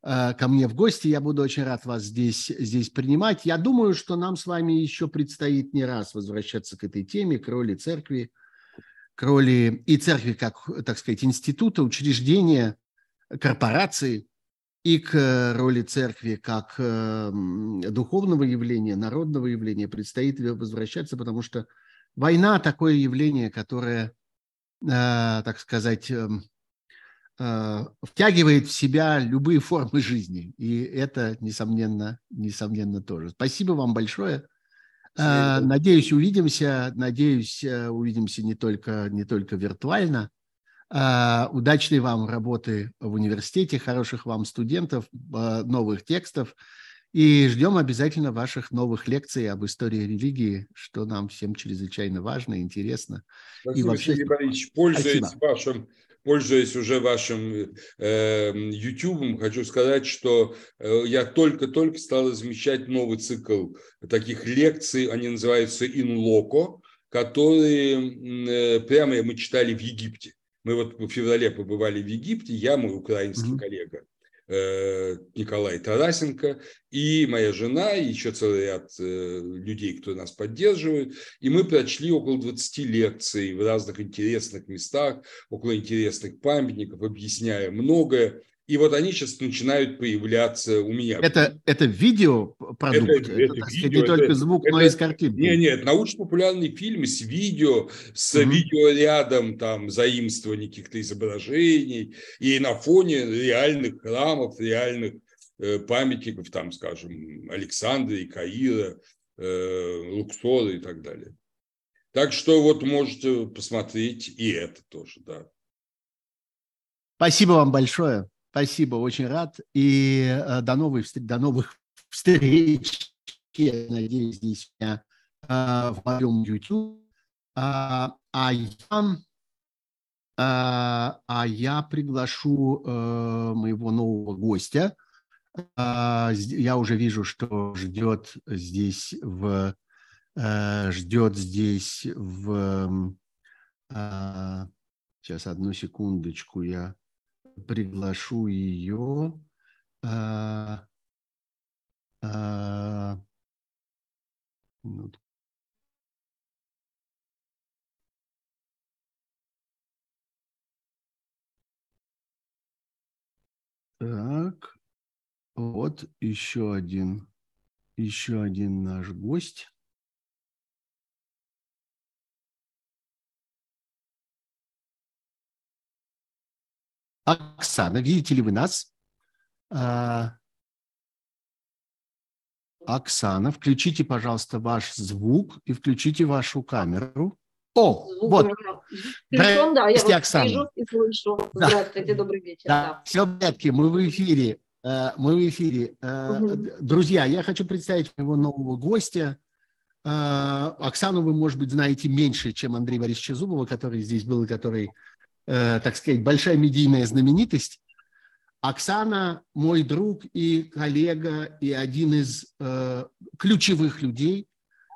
э, ко мне в гости. Я буду очень рад вас здесь, здесь принимать. Я думаю, что нам с вами еще предстоит не раз возвращаться к этой теме, к роли церкви, к роли и церкви как, так сказать, института, учреждения, корпорации, и к роли церкви как духовного явления, народного явления предстоит возвращаться, потому что война – такое явление, которое так сказать, эм, э, втягивает в себя любые формы жизни. И это, несомненно, несомненно тоже. Спасибо вам большое. Спасибо. Э, надеюсь, увидимся. Надеюсь, увидимся не только, не только виртуально. Удачной вам работы в университете, хороших вам студентов, новых текстов. И ждем обязательно ваших новых лекций об истории религии, что нам всем чрезвычайно важно, интересно. Спасибо, и вообще... Сергей Борисович, пользуясь вашим пользуясь уже вашим э, YouTube, хочу сказать, что э, я только-только стал размещать новый цикл таких лекций, они называются «In Loco», которые э, прямо мы читали в Египте. Мы вот в феврале побывали в Египте, я, мой украинский mm-hmm. коллега, Николай Тарасенко, и моя жена, и еще целый ряд э, людей, кто нас поддерживает. И мы прочли около 20 лекций в разных интересных местах, около интересных памятников, объясняя многое. И вот они сейчас начинают появляться у меня. Это, это видеопродукт? Это, это, это, это видео, не только звук, это, но и с картинкой? Нет, нет, научно-популярный фильм с видео, с mm-hmm. видеорядом, там, заимствований каких-то изображений, и на фоне реальных храмов, реальных э, памятников, там, скажем, Александры, Каира, э, Луксора и так далее. Так что вот можете посмотреть и это тоже, да. Спасибо вам большое. Спасибо, очень рад. И э, до, новых, до новых встреч. Я надеюсь, здесь меня э, в моем YouTube. А, а я, а, а я приглашу э, моего нового гостя. Я уже вижу, что ждет здесь в ждет здесь в сейчас одну секундочку я приглашу ее. А, а, Так, вот еще один, еще один наш гость. Оксана, видите ли вы нас? А, Оксана, включите, пожалуйста, ваш звук и включите вашу камеру. О, звук вот. Включен, да, я вас Оксана. вижу и слышу. Да. Здравствуйте, добрый вечер. Да. Да. Все в порядке, мы в эфире. Э, мы в эфире. Угу. Друзья, я хочу представить моего нового гостя. Э, Оксану вы, может быть, знаете меньше, чем Андрей Борисовича Зубова, который здесь был и который э, так сказать, большая медийная знаменитость. Оксана мой друг и коллега, и один из э, ключевых людей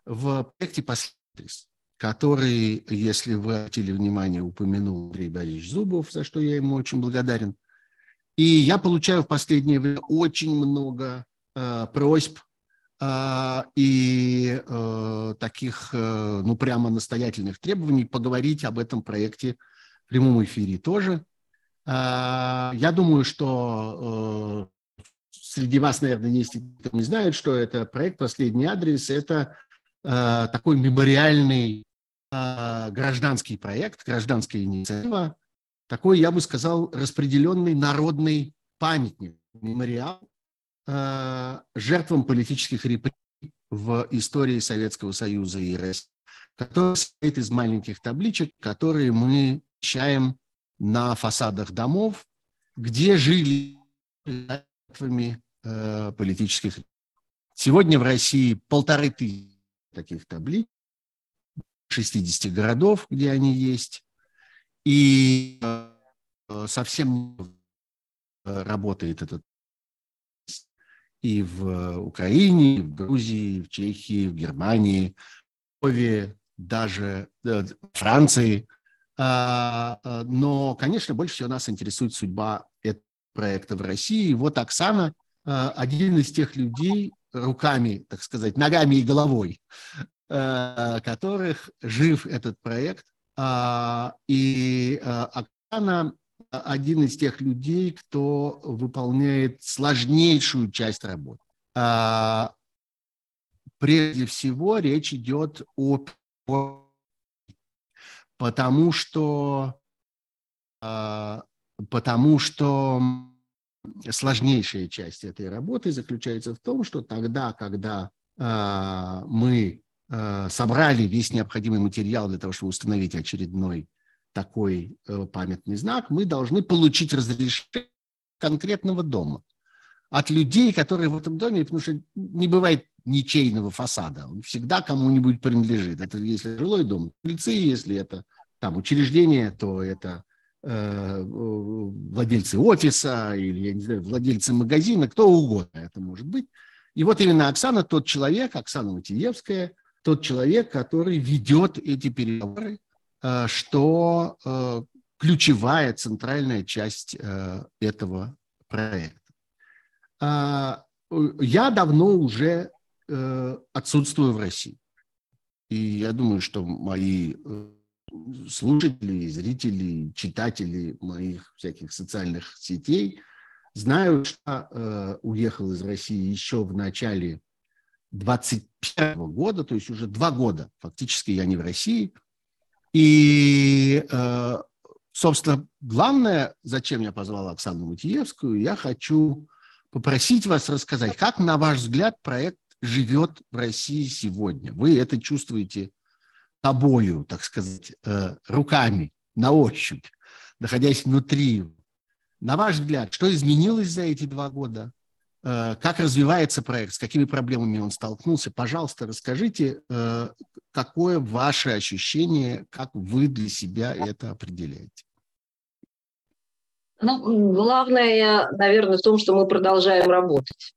в проекте «Последовательность», который, если вы обратили внимание, упомянул Андрей Борисович Зубов, за что я ему очень благодарен. И я получаю в последнее время очень много э, просьб э, и э, таких, э, ну, прямо настоятельных требований поговорить об этом проекте прямом эфире тоже. А, я думаю, что э, среди вас, наверное, есть кто не знает, что это проект «Последний адрес». Это э, такой мемориальный э, гражданский проект, гражданская инициатива, такой, я бы сказал, распределенный народный памятник, мемориал жертвам политических репрессий в истории Советского Союза и России, который состоит из маленьких табличек, которые мы помещаем на фасадах домов, где жили жертвами э, политических. Сегодня в России полторы тысячи таких таблиц, 60 городов, где они есть, и э, совсем работает этот и в Украине, и в Грузии, и в Чехии, в Германии, в даже э, Франции – но, конечно, больше всего нас интересует судьба этого проекта в России. Вот Оксана а, один из тех людей, руками, так сказать, ногами и головой, которых жив этот проект. И Оксана один из тех людей, кто выполняет сложнейшую часть работы. Прежде всего речь идет о потому что, а, потому что сложнейшая часть этой работы заключается в том, что тогда, когда а, мы а, собрали весь необходимый материал для того, чтобы установить очередной такой э, памятный знак, мы должны получить разрешение конкретного дома от людей, которые в этом доме, потому что не бывает ничейного фасада. Он всегда кому-нибудь принадлежит. Это если жилой дом, жильцы, если это там учреждение, то это э, владельцы офиса или, я не знаю, владельцы магазина, кто угодно это может быть. И вот именно Оксана тот человек, Оксана Матиевская, тот человек, который ведет эти переговоры, э, что э, ключевая, центральная часть этого проекта. А, я давно уже Э, отсутствую в России. И я думаю, что мои э, слушатели, зрители, читатели моих всяких социальных сетей Знаю, что э, уехал из России еще в начале 21 года, то есть уже два года фактически я не в России. И, э, собственно, главное, зачем я позвал Оксану Матиевскую, я хочу попросить вас рассказать, как, на ваш взгляд, проект живет в России сегодня. Вы это чувствуете тобою, так сказать, э, руками, на ощупь, находясь внутри. На ваш взгляд, что изменилось за эти два года? Э, как развивается проект, с какими проблемами он столкнулся? Пожалуйста, расскажите, э, какое ваше ощущение, как вы для себя это определяете? Ну, главное, наверное, в том, что мы продолжаем работать.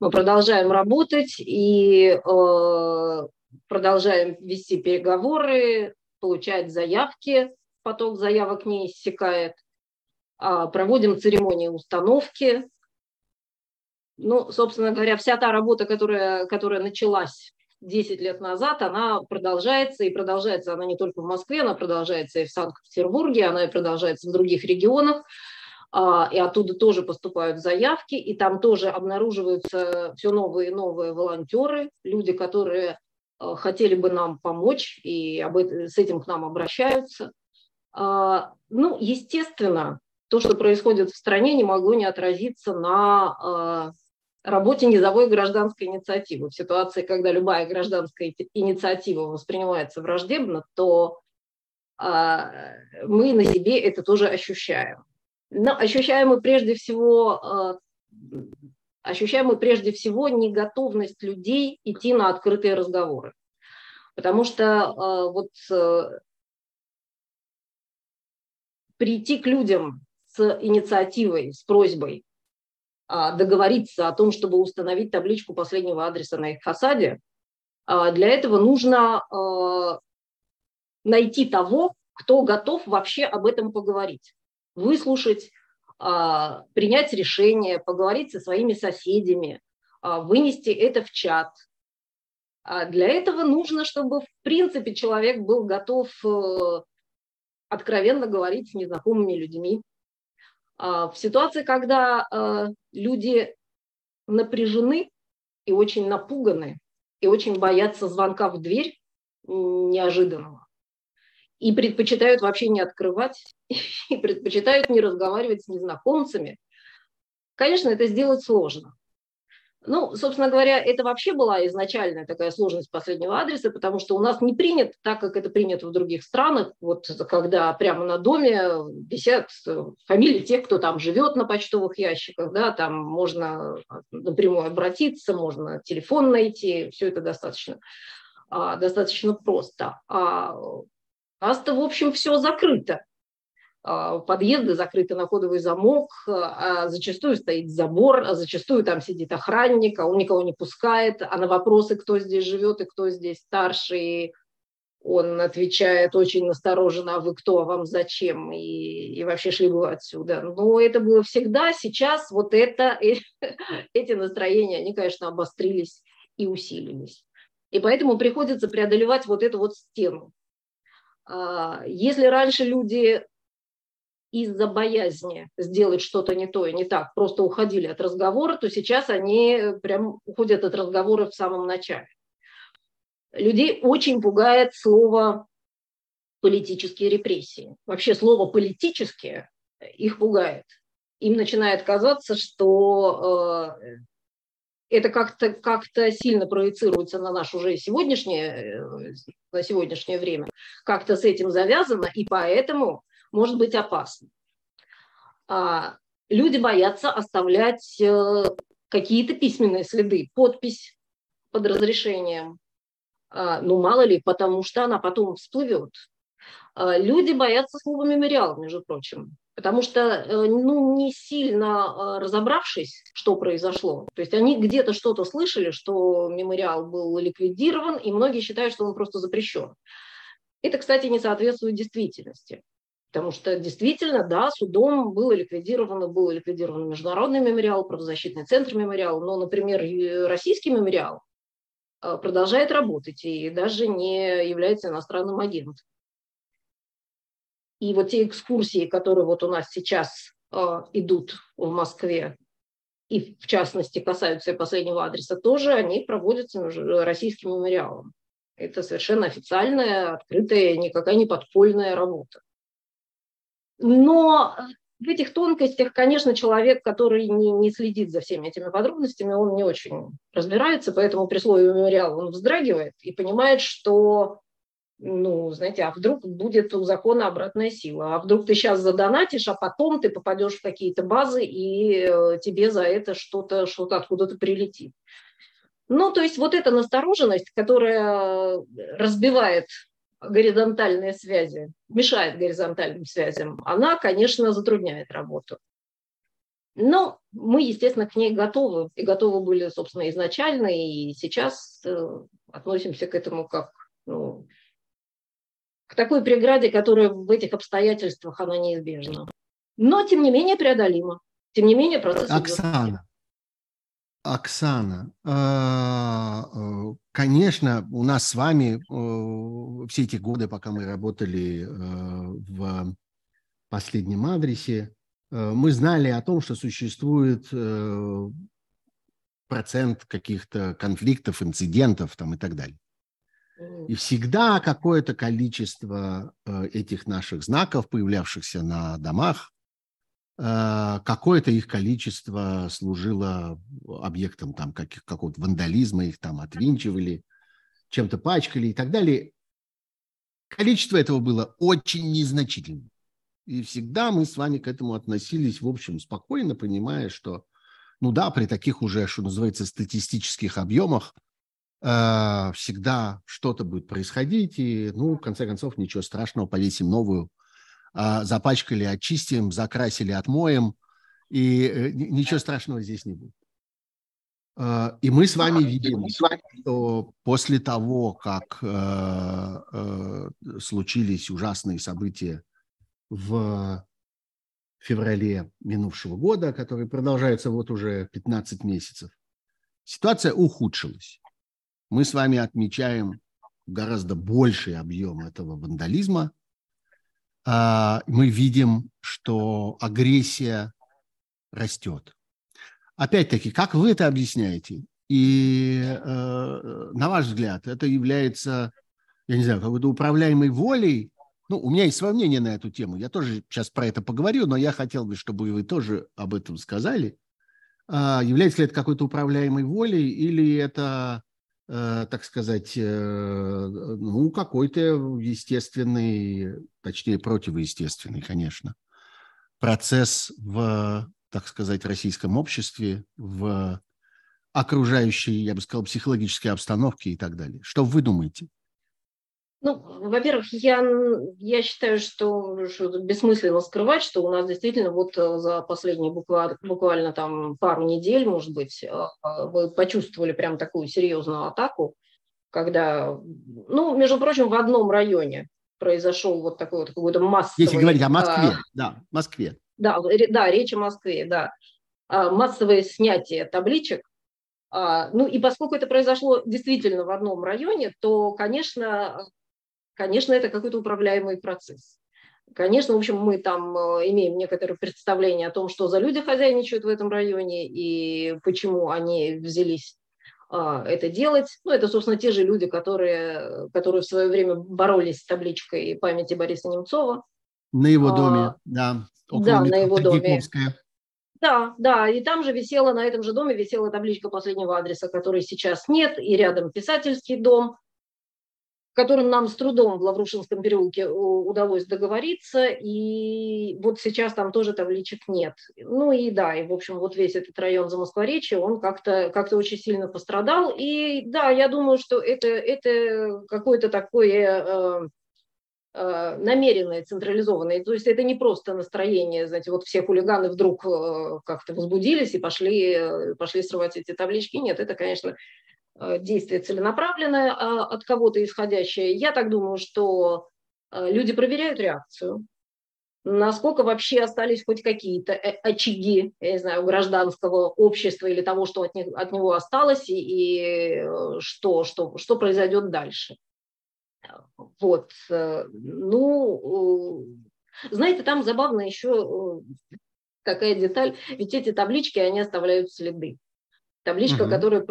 Мы продолжаем работать и э, продолжаем вести переговоры, получать заявки, поток заявок не иссякает, э, проводим церемонии установки. Ну, собственно говоря, вся та работа, которая, которая началась 10 лет назад, она продолжается, и продолжается она не только в Москве, она продолжается и в Санкт-Петербурге, она и продолжается в других регионах, а, и оттуда тоже поступают заявки, и там тоже обнаруживаются все новые и новые волонтеры, люди, которые а, хотели бы нам помочь, и об этом, с этим к нам обращаются. А, ну, естественно, то, что происходит в стране, не могло не отразиться на работе низовой гражданской инициативы. В ситуации, когда любая гражданская инициатива воспринимается враждебно, то а, мы на себе это тоже ощущаем. Но ощущаем мы прежде всего а, ощущаем мы прежде всего неготовность людей идти на открытые разговоры. Потому что а, вот прийти к людям с инициативой, с просьбой договориться о том, чтобы установить табличку последнего адреса на их фасаде, а, для этого нужно а, найти того, кто готов вообще об этом поговорить, выслушать, принять решение, поговорить со своими соседями, вынести это в чат. Для этого нужно, чтобы в принципе человек был готов э, откровенно говорить с незнакомыми людьми, а, в ситуации, когда а, люди напряжены и очень напуганы, и очень боятся звонка в дверь неожиданного, и предпочитают вообще не открывать, и предпочитают не разговаривать с незнакомцами, конечно, это сделать сложно. Ну, собственно говоря, это вообще была изначальная такая сложность последнего адреса, потому что у нас не принято, так как это принято в других странах, вот когда прямо на доме висят фамилии тех, кто там живет на почтовых ящиках, да, там можно напрямую обратиться, можно телефон найти, все это достаточно, а, достаточно просто. А у нас-то, в общем, все закрыто. А, подъезды закрыты на кодовый замок, а зачастую стоит забор, а зачастую там сидит охранник, а он никого не пускает, а на вопросы, кто здесь живет и кто здесь старший, он отвечает очень настороженно, а вы кто, а вам зачем, и, и вообще шли бы отсюда. Но это было всегда, сейчас вот это, эти настроения, они, конечно, обострились и усилились. И поэтому приходится преодолевать вот эту вот стену. А, если раньше люди из-за боязни сделать что-то не то и не так, просто уходили от разговора, то сейчас они прям уходят от разговора в самом начале. Людей очень пугает слово политические репрессии. Вообще слово политические их пугает. Им начинает казаться, что э, это как-то как сильно проецируется на наше уже сегодняшнее, э, на сегодняшнее время, как-то с этим завязано, и поэтому может быть опасно. А, люди боятся оставлять э, какие-то письменные следы, подпись под разрешением. А, ну, мало ли, потому что она потом всплывет. А, люди боятся слова мемориал, между прочим, потому что, э, ну, не сильно разобравшись, что произошло, то есть они где-то что-то слышали, что мемориал был ликвидирован, и многие считают, что он просто запрещен. Это, кстати, не соответствует действительности. Потому что действительно, да, судом было ликвидировано, был ликвидирован Международный мемориал, правозащитный центр мемориал, но, например, российский мемориал э, продолжает работать и даже не является иностранным агентом. И вот те экскурсии, которые вот у нас сейчас идут в Москве, и в частности касаются последнего адреса, тоже они проводятся российским мемориалом. Это совершенно официальная, открытая, никакая не подпольная работа. Но в этих тонкостях, конечно, человек, который не, не следит за всеми этими подробностями, он не очень разбирается, поэтому при слове мемориал он вздрагивает и понимает, что, ну, знаете, а вдруг будет у закона обратная сила, а вдруг ты сейчас задонатишь, а потом ты попадешь в какие-то базы, и э, тебе за это что-то что откуда-то прилетит. Ну, то есть вот эта настороженность, которая разбивает горизонтальные связи, мешает горизонтальным связям, она, конечно, затрудняет работу. Но мы, естественно, к ней готовы, и готовы были, собственно, изначально, и сейчас э, относимся к этому как ну, к такой преграде, которая в этих обстоятельствах, она неизбежна. Но, тем не менее, преодолима. Тем не менее, процесс Оксана, идет. Оксана, а, э, конечно, у нас с вами э, все эти годы, пока мы работали э, в последнем адресе, мы знали о том, что существует процент каких-то конфликтов, инцидентов там и так далее. И всегда какое-то количество этих наших знаков, появлявшихся на домах, Э, какое-то их количество служило объектом там каких, какого-то вандализма, их там отвинчивали, чем-то пачкали и так далее. Количество этого было очень незначительным. И всегда мы с вами к этому относились, в общем, спокойно, понимая, что, ну да, при таких уже, что называется, статистических объемах э, всегда что-то будет происходить, и, ну, в конце концов, ничего страшного, повесим новую запачкали, очистим, закрасили, отмоем, и э, ничего страшного здесь не будет. А, и мы с вами видим, что после того, как э, э, случились ужасные события в феврале минувшего года, которые продолжаются вот уже 15 месяцев, ситуация ухудшилась. Мы с вами отмечаем гораздо больший объем этого вандализма – а, мы видим, что агрессия растет. Опять-таки, как вы это объясняете? И э, на ваш взгляд, это является, я не знаю, какой-то управляемой волей? Ну, у меня есть свое мнение на эту тему. Я тоже сейчас про это поговорю, но я хотел бы, чтобы вы тоже об этом сказали. А, является ли это какой-то управляемой волей или это Э, так сказать, э, ну, какой-то естественный, точнее, противоестественный, конечно, процесс в, так сказать, российском обществе, в окружающей, я бы сказал, психологической обстановке и так далее. Что вы думаете? Ну, во-первых, я, я считаю, что, что бессмысленно скрывать, что у нас действительно вот э, за последние буквально, буквально там пару недель, может быть, вы э, э, почувствовали прям такую серьезную атаку, когда, ну, между прочим, в одном районе произошел вот такой вот какой-то массовый... Если говорить о Москве, а, да, Москве. Да, да, речь о Москве, да. А, массовое снятие табличек, а, ну и поскольку это произошло действительно в одном районе, то, конечно, конечно, это какой-то управляемый процесс. Конечно, в общем, мы там э, имеем некоторое представление о том, что за люди хозяйничают в этом районе и почему они взялись а, это делать. Ну, это, собственно, те же люди, которые, которые в свое время боролись с табличкой памяти Бориса Немцова. На его а, доме, а, да. да, на его доме. Да, да, и там же висела, на этом же доме висела табличка последнего адреса, который сейчас нет, и рядом писательский дом, которым нам с трудом в Лаврушинском переулке э, удалось договориться, и вот сейчас там тоже табличек нет. Ну и да, и в общем вот весь этот район Замоскворечья, он как-то как очень сильно пострадал, и да, я думаю, что это, это какое-то такое э, э, намеренное, централизованное, то есть это не просто настроение, знаете, вот все хулиганы вдруг э, как-то возбудились и пошли, пошли срывать эти таблички, нет, это, конечно, действие целенаправленное, а, от кого-то исходящее. Я так думаю, что э, люди проверяют реакцию, насколько вообще остались хоть какие-то э, очаги, я не знаю, гражданского общества или того, что от, них, от него осталось, и, и что, что, что произойдет дальше. Вот. Ну, знаете, там забавно еще какая деталь. Ведь эти таблички, они оставляют следы. Табличка, угу. которая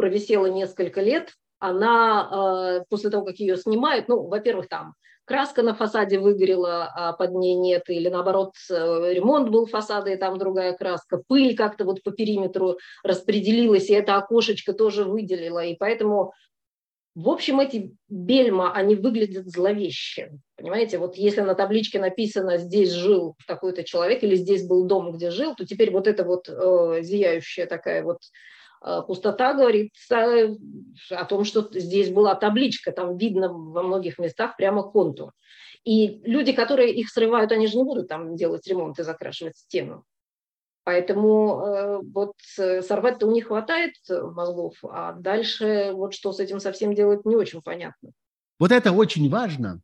провисела несколько лет, она э, после того, как ее снимают, ну, во-первых, там краска на фасаде выгорела, а под ней нет, или наоборот, э, ремонт был фасада, и там другая краска, пыль как-то вот по периметру распределилась, и это окошечко тоже выделило, и поэтому в общем, эти бельма, они выглядят зловеще. Понимаете, вот если на табличке написано «здесь жил такой-то человек» или «здесь был дом, где жил», то теперь вот эта вот э, зияющая такая вот пустота говорит э, о том, что здесь была табличка, там видно во многих местах прямо контур. И люди, которые их срывают, они же не будут там делать ремонт и закрашивать стену. Поэтому э, вот э, сорвать-то у них хватает мозгов, а дальше вот что с этим совсем делать не очень понятно. Вот это очень важно.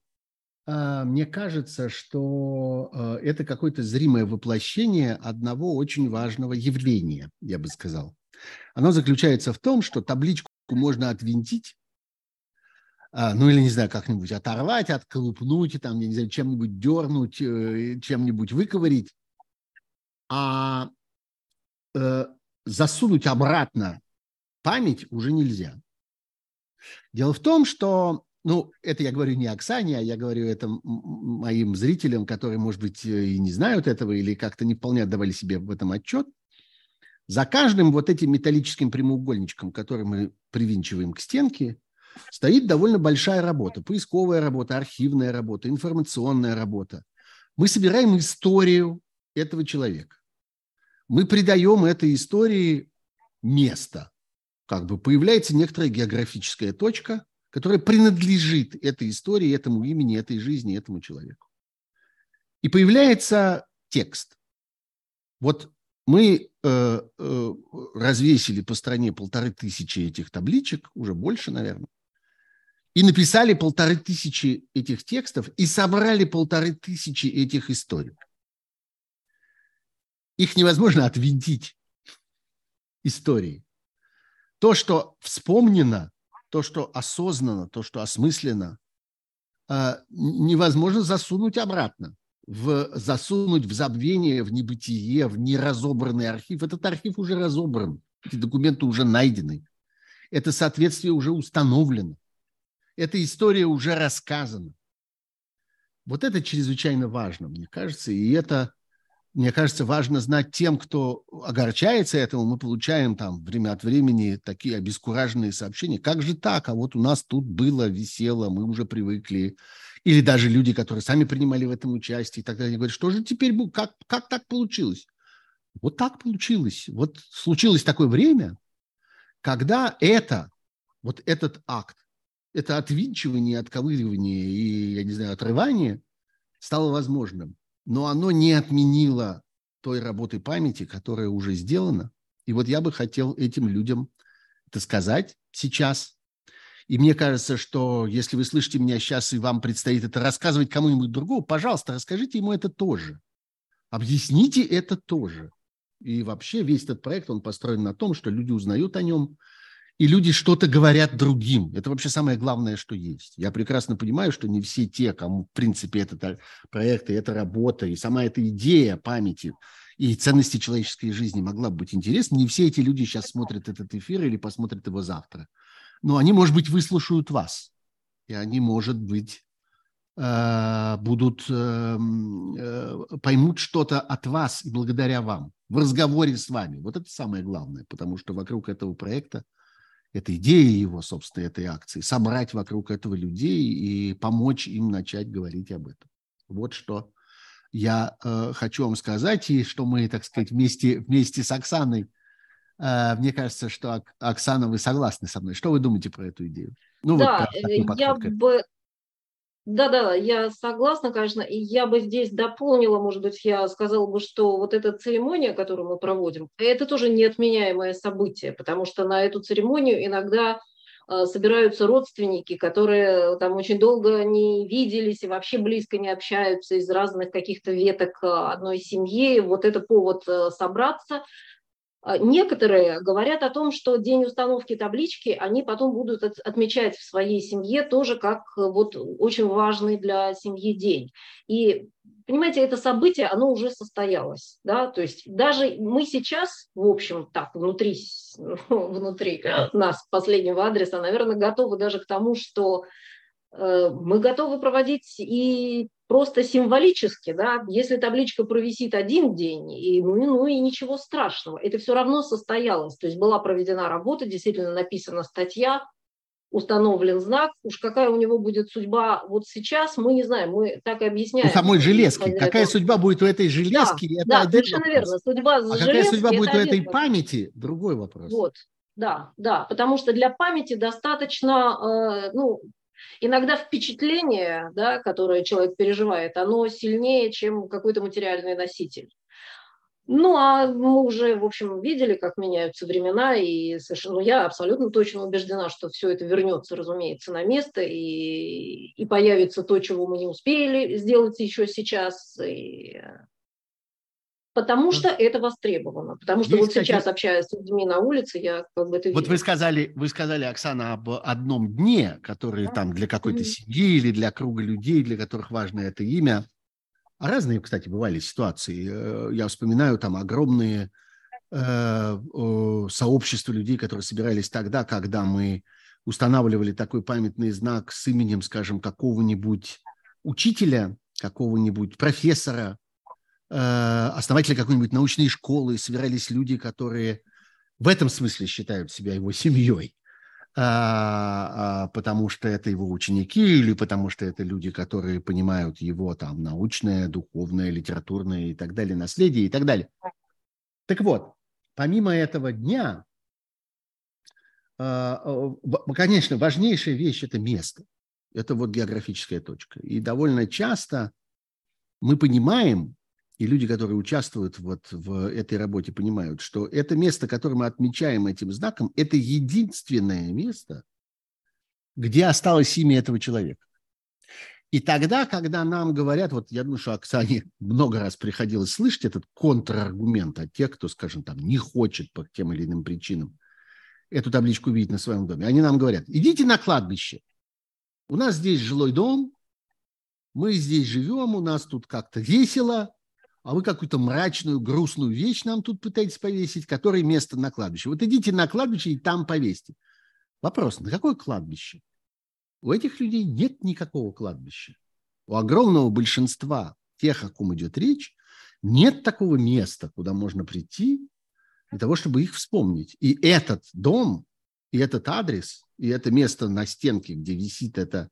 А, мне кажется, что э, это какое-то зримое воплощение одного очень важного явления, я бы сказал. Оно заключается в том, что табличку можно отвинтить, а, ну или, не знаю, как-нибудь оторвать, отколупнуть, там, я не знаю, чем-нибудь дернуть, чем-нибудь выковырить, а э, засунуть обратно память уже нельзя. Дело в том, что, ну, это я говорю не Оксане, а я говорю это моим зрителям, которые, может быть, э, и не знают этого или как-то не вполне отдавали себе в этом отчет. За каждым вот этим металлическим прямоугольничком, который мы привинчиваем к стенке, стоит довольно большая работа. Поисковая работа, архивная работа, информационная работа. Мы собираем историю этого человека. Мы придаем этой истории место. Как бы появляется некоторая географическая точка, которая принадлежит этой истории, этому имени, этой жизни, этому человеку. И появляется текст. Вот мы э, э, развесили по стране полторы тысячи этих табличек, уже больше, наверное, и написали полторы тысячи этих текстов и собрали полторы тысячи этих историй их невозможно отвинтить истории. То, что вспомнено, то, что осознанно, то, что осмысленно, э, невозможно засунуть обратно, в, засунуть в забвение, в небытие, в неразобранный архив. Этот архив уже разобран, эти документы уже найдены, это соответствие уже установлено, эта история уже рассказана. Вот это чрезвычайно важно, мне кажется, и это мне кажется, важно знать тем, кто огорчается этому. Мы получаем там время от времени такие обескураженные сообщения. Как же так? А вот у нас тут было, висело, мы уже привыкли. Или даже люди, которые сами принимали в этом участие и так далее, говорят, что же теперь? Как, как так получилось? Вот так получилось. Вот случилось такое время, когда это, вот этот акт, это отвинчивание, отковыривание и, я не знаю, отрывание стало возможным но оно не отменило той работы памяти, которая уже сделана. И вот я бы хотел этим людям это сказать сейчас. И мне кажется, что если вы слышите меня сейчас и вам предстоит это рассказывать кому-нибудь другому, пожалуйста, расскажите ему это тоже. Объясните это тоже. И вообще весь этот проект, он построен на том, что люди узнают о нем, и люди что-то говорят другим. Это вообще самое главное, что есть. Я прекрасно понимаю, что не все те, кому, в принципе, этот проект и эта работа, и сама эта идея памяти и ценности человеческой жизни могла бы быть интересна, не все эти люди сейчас смотрят этот эфир или посмотрят его завтра. Но они, может быть, выслушают вас, и они, может быть, э, будут э, э, поймут что-то от вас и благодаря вам в разговоре с вами. Вот это самое главное, потому что вокруг этого проекта это идея его, собственно, этой акции, собрать вокруг этого людей и помочь им начать говорить об этом. Вот что я хочу вам сказать, и что мы, так сказать, вместе, вместе с Оксаной, мне кажется, что, Оксана, вы согласны со мной. Что вы думаете про эту идею? Ну, да, вот я бы да-да, я согласна, конечно, и я бы здесь дополнила, может быть, я сказала бы, что вот эта церемония, которую мы проводим, это тоже неотменяемое событие, потому что на эту церемонию иногда э, собираются родственники, которые там очень долго не виделись и вообще близко не общаются из разных каких-то веток э, одной семьи. Вот это повод э, собраться. А, некоторые говорят о том, что день установки таблички они потом будут отмечать в своей семье тоже как э, вот очень важный для семьи день. И понимаете, это событие, оно уже состоялось, да, то есть даже мы сейчас, в общем, так, внутри, внутри нас, последнего адреса, наверное, готовы даже к тому, что э, мы готовы проводить и просто символически, да, если табличка провисит один день, и, ну, ну и ничего страшного, это все равно состоялось, то есть была проведена работа, действительно написана статья, установлен знак, уж какая у него будет судьба вот сейчас, мы не знаем, мы так и объясняем. У самой железки, какая это... судьба будет у этой железки? Да, это да совершенно вопрос. верно, судьба а железки, какая судьба будет у этой вопрос. памяти? Другой вопрос. Вот, да, да, потому что для памяти достаточно, э, ну, иногда впечатление, да, которое человек переживает, оно сильнее, чем какой-то материальный носитель. Ну, а мы уже, в общем, видели, как меняются времена, и совершенно, ну, я абсолютно точно убеждена, что все это вернется, разумеется, на место, и, и появится то, чего мы не успели сделать еще сейчас, и... потому что это востребовано. Потому что Есть вот сейчас, какие... общаясь с людьми на улице, я как бы это Вот вы сказали, вы сказали, Оксана, об одном дне, который там для какой-то семьи или для круга людей, для которых важно это имя – а разные, кстати, бывали ситуации. Э, я вспоминаю там огромные э, сообщества людей, которые собирались тогда, когда мы устанавливали такой памятный знак с именем, скажем, какого-нибудь учителя, какого-нибудь профессора, э, основателя какой-нибудь научной школы. Собирались люди, которые в этом смысле считают себя его семьей. А, а, потому что это его ученики или потому что это люди, которые понимают его там научное, духовное, литературное и так далее, наследие и так далее. Так вот, помимо этого дня, а, конечно, важнейшая вещь – это место. Это вот географическая точка. И довольно часто мы понимаем, и люди, которые участвуют вот в этой работе, понимают, что это место, которое мы отмечаем этим знаком, это единственное место, где осталось имя этого человека. И тогда, когда нам говорят, вот я думаю, что Оксане много раз приходилось слышать этот контраргумент от тех, кто, скажем, там не хочет по тем или иным причинам эту табличку видеть на своем доме. Они нам говорят, идите на кладбище. У нас здесь жилой дом, мы здесь живем, у нас тут как-то весело, а вы какую-то мрачную, грустную вещь нам тут пытаетесь повесить, которое место на кладбище. Вот идите на кладбище и там повесьте. Вопрос, на какое кладбище? У этих людей нет никакого кладбища. У огромного большинства тех, о ком идет речь, нет такого места, куда можно прийти для того, чтобы их вспомнить. И этот дом, и этот адрес, и это место на стенке, где висит эта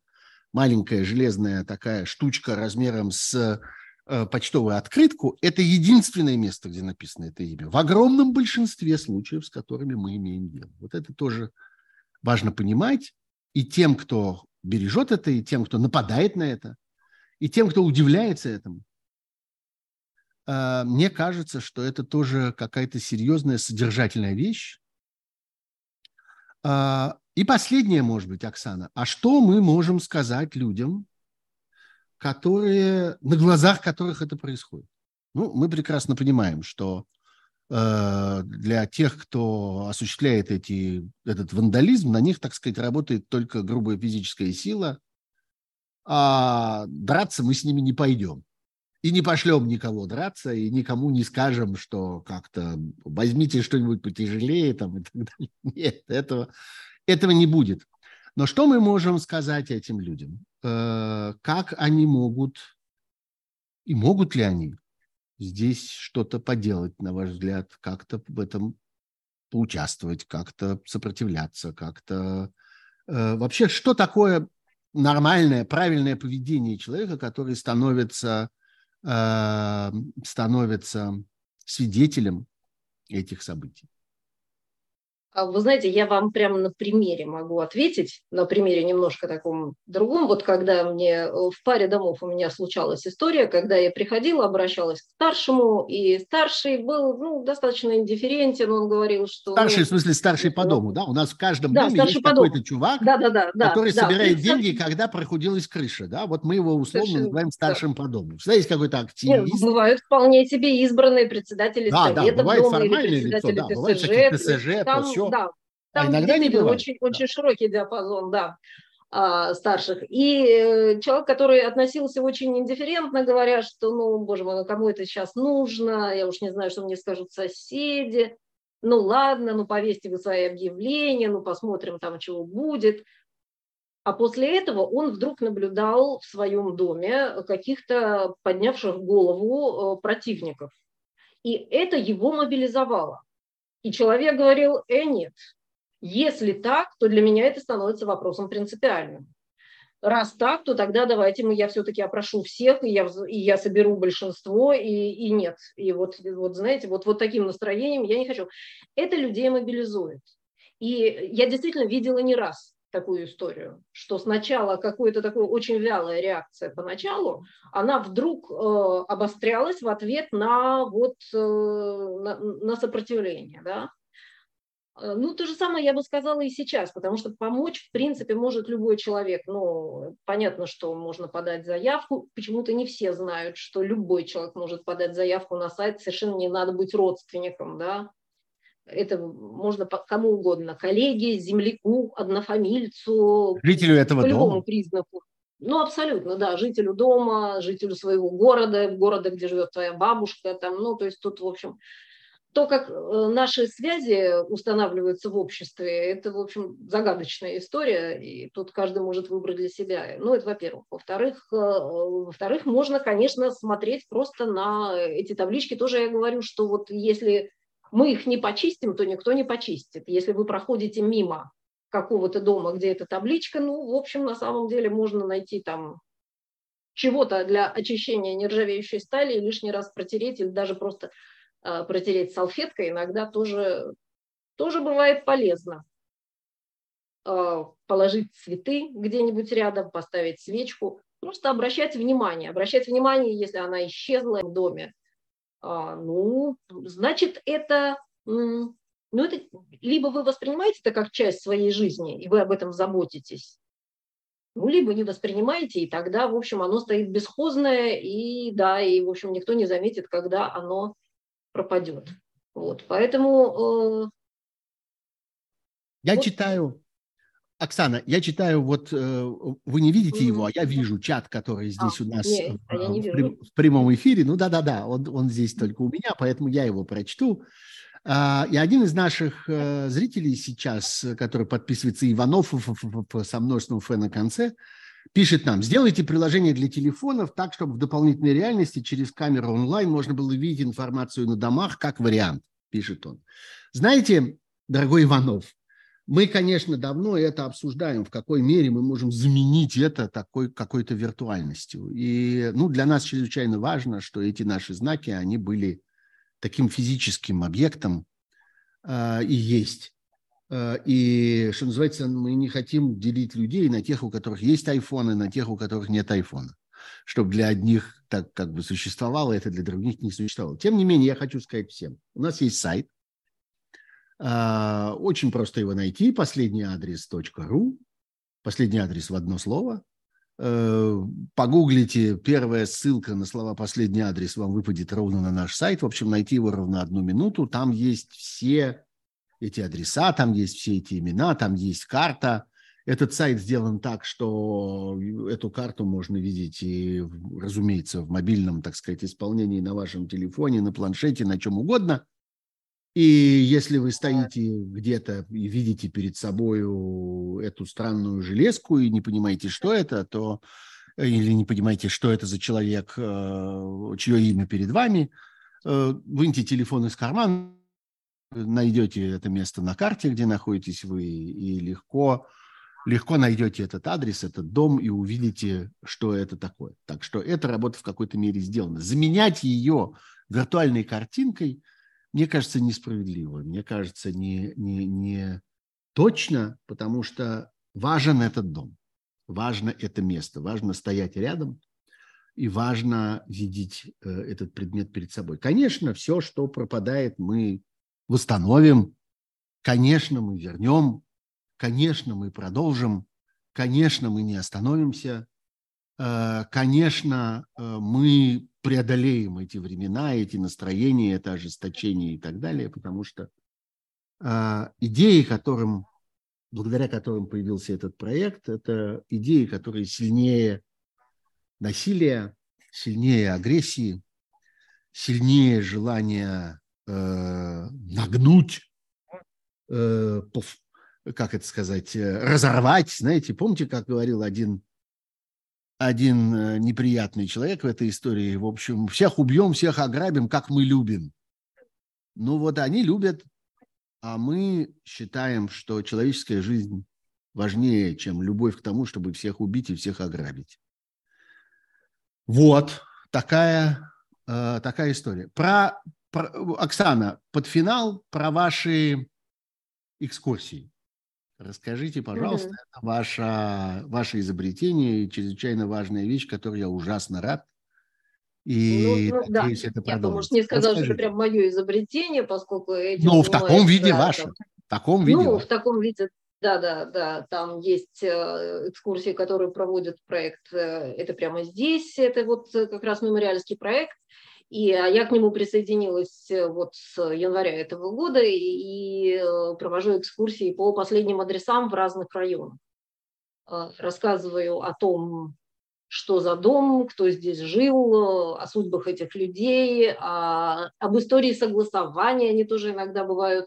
маленькая железная такая штучка размером с почтовую открытку, это единственное место, где написано это имя. В огромном большинстве случаев, с которыми мы имеем дело. Вот это тоже важно понимать. И тем, кто бережет это, и тем, кто нападает на это, и тем, кто удивляется этому. Э, мне кажется, что это тоже какая-то серьезная содержательная вещь. Э, и последнее, может быть, Оксана. А что мы можем сказать людям, которые, на глазах которых это происходит. Ну, мы прекрасно понимаем, что э, для тех, кто осуществляет эти, этот вандализм, на них, так сказать, работает только грубая физическая сила, а драться мы с ними не пойдем. И не пошлем никого драться, и никому не скажем, что как-то возьмите что-нибудь потяжелее там, и так далее. Нет, этого, этого не будет. Но что мы можем сказать этим людям? Э, как они могут и могут ли они здесь что-то поделать, на ваш взгляд, как-то в этом поучаствовать, как-то сопротивляться, как-то... Э, вообще, что такое нормальное, правильное поведение человека, который становится, э, становится свидетелем этих событий? А вы знаете, я вам прямо на примере могу ответить, на примере немножко таком другом. Вот когда мне э, в паре домов у меня случалась история, когда я приходила, обращалась к старшему, и старший был ну, достаточно индифферентен, он говорил, что... Старший, ну, в смысле, старший по дому, да? У нас в каждом да, доме есть какой-то чувак, да, да, да, который да, собирает да, деньги, старший... когда прохудилась крыша, да? Вот мы его условно Совершенно, называем старшим да. по дому. Всегда есть какой-то активист. Нет, бывают вполне себе избранные председатели да, совета да, бывает дома или председатели лицо, да, бывает ТСЖ, ТСЖ, там, все. Да, а там а иногда не бывает. Очень, да. очень широкий диапазон, да. а, старших. И э, человек, который относился очень индифферентно, говоря, что, ну, боже мой, ну кому это сейчас нужно, я уж не знаю, что мне скажут соседи, ну ладно, ну повесьте вы свои объявления, ну посмотрим там, чего будет. А после этого он вдруг наблюдал в своем доме каких-то поднявших голову э, противников. И это его мобилизовало. И человек говорил, э, нет, если так, то для меня это становится вопросом принципиальным. Раз так, то тогда давайте мы, я все-таки опрошу всех, и я, и я соберу большинство, и, и нет. И вот, вот, знаете, вот, вот таким настроением я не хочу. Это людей мобилизует. И я действительно видела не раз такую историю, что сначала какая-то такая очень вялая реакция поначалу, она вдруг э, обострялась в ответ на, вот, э, на, на сопротивление. Да? Э, ну, то же самое я бы сказала и сейчас, потому что помочь, в принципе, может любой человек. Ну, понятно, что можно подать заявку. Почему-то не все знают, что любой человек может подать заявку на сайт. Совершенно не надо быть родственником, да. Это можно кому угодно. Коллеге, земляку, однофамильцу. Жителю этого по любому дома. признаку. Ну, абсолютно, да, жителю дома, жителю своего города, города, где живет твоя бабушка, там, ну, то есть тут, в общем, то, как э, наши связи устанавливаются в обществе, это, в общем, загадочная история, и тут каждый может выбрать для себя. Ну, это во-первых. Во-вторых, э, во-вторых, можно, конечно, смотреть просто на эти таблички. Тоже я говорю, что вот если мы их не почистим, то никто не почистит. Если вы проходите мимо какого-то дома, где эта табличка, ну, в общем, на самом деле можно найти там чего-то для очищения нержавеющей стали и лишний раз протереть или даже просто а, протереть салфеткой иногда тоже, тоже бывает полезно. А, положить цветы где-нибудь рядом, поставить свечку. Просто обращать внимание. Обращать внимание, если она исчезла в доме. А, ну, значит, это, ну, это либо вы воспринимаете это как часть своей жизни, и вы об этом заботитесь, ну, либо не воспринимаете, и тогда, в общем, оно стоит бесхозное, и да, и, в общем, никто не заметит, когда оно пропадет. Вот, поэтому... Э, я вот. читаю, Оксана, я читаю, вот э, вы не видите его, а я вижу чат, который здесь а, у нас нет, в, в, в прямом эфире. Ну да-да-да, он, он здесь только у меня, поэтому я его прочту. А, и один из наших э, зрителей сейчас, который подписывается Иванов со множеством Ф на конце, пишет нам, сделайте приложение для телефонов так, чтобы в дополнительной реальности через камеру онлайн можно было видеть информацию на домах как вариант, пишет он. Знаете, дорогой Иванов, мы, конечно, давно это обсуждаем, в какой мере мы можем заменить это такой какой-то виртуальностью. И ну, для нас чрезвычайно важно, что эти наши знаки, они были таким физическим объектом э, и есть. Э, и, что называется, мы не хотим делить людей на тех, у которых есть айфоны, на тех, у которых нет айфона. Чтобы для одних так как бы существовало, это для других не существовало. Тем не менее, я хочу сказать всем. У нас есть сайт. Э, очень просто его найти. Последний адрес .ру. Последний адрес в одно слово. Э, погуглите, первая ссылка на слова «последний адрес» вам выпадет ровно на наш сайт. В общем, найти его ровно одну минуту. Там есть все эти адреса, там есть все эти имена, там есть карта. Этот сайт сделан так, что эту карту можно видеть и, разумеется, в мобильном, так сказать, исполнении на вашем телефоне, на планшете, на чем угодно. И если вы стоите где-то и видите перед собой эту странную железку и не понимаете, что это, то или не понимаете, что это за человек, э, чье имя перед вами, э, выньте телефон из кармана, найдете это место на карте, где находитесь вы, и легко, легко найдете этот адрес, этот дом и увидите, что это такое. Так что эта работа в какой-то мере сделана. Заменять ее виртуальной картинкой, мне кажется, несправедливо. Мне кажется, не, не, не точно, потому что важен этот дом, важно это место, важно стоять рядом, и важно видеть э, этот предмет перед собой. Конечно, все, что пропадает, мы восстановим, конечно, мы вернем, конечно, мы продолжим, конечно, мы не остановимся, конечно, э, мы преодолеем эти времена, эти настроения, это ожесточение и так далее, потому что э, идеи, которым благодаря которым появился этот проект, это идеи, которые сильнее насилия, сильнее агрессии, сильнее желания э, нагнуть, э, как это сказать, э, разорвать. Знаете, помните, как говорил один, один э, неприятный человек в этой истории? В общем, всех убьем, всех ограбим, как мы любим. Ну вот они любят, а мы считаем, что человеческая жизнь важнее, чем любовь к тому, чтобы всех убить и всех ограбить. Вот такая, э, такая история. Про, про, Оксана, под финал про ваши экскурсии. Расскажите, пожалуйста, mm-hmm. это ваше, ваше изобретение чрезвычайно важная вещь, которой я ужасно рад. И ну, ну, надеюсь, да. это продолжится. Я бы, может, не сказала, Расскажите. что это прям мое изобретение, поскольку этим Ну, в таком виде да, ваше. Там, в таком виде. Ну, в таком виде, да, да, да. Там есть э, экскурсии, которые проводит проект. Э, это прямо здесь. Это вот э, как раз мемориальский проект. И а я к нему присоединилась вот с января этого года и провожу экскурсии по последним адресам в разных районах. Рассказываю о том, что за дом, кто здесь жил, о судьбах этих людей, о, об истории согласования. Они тоже иногда бывают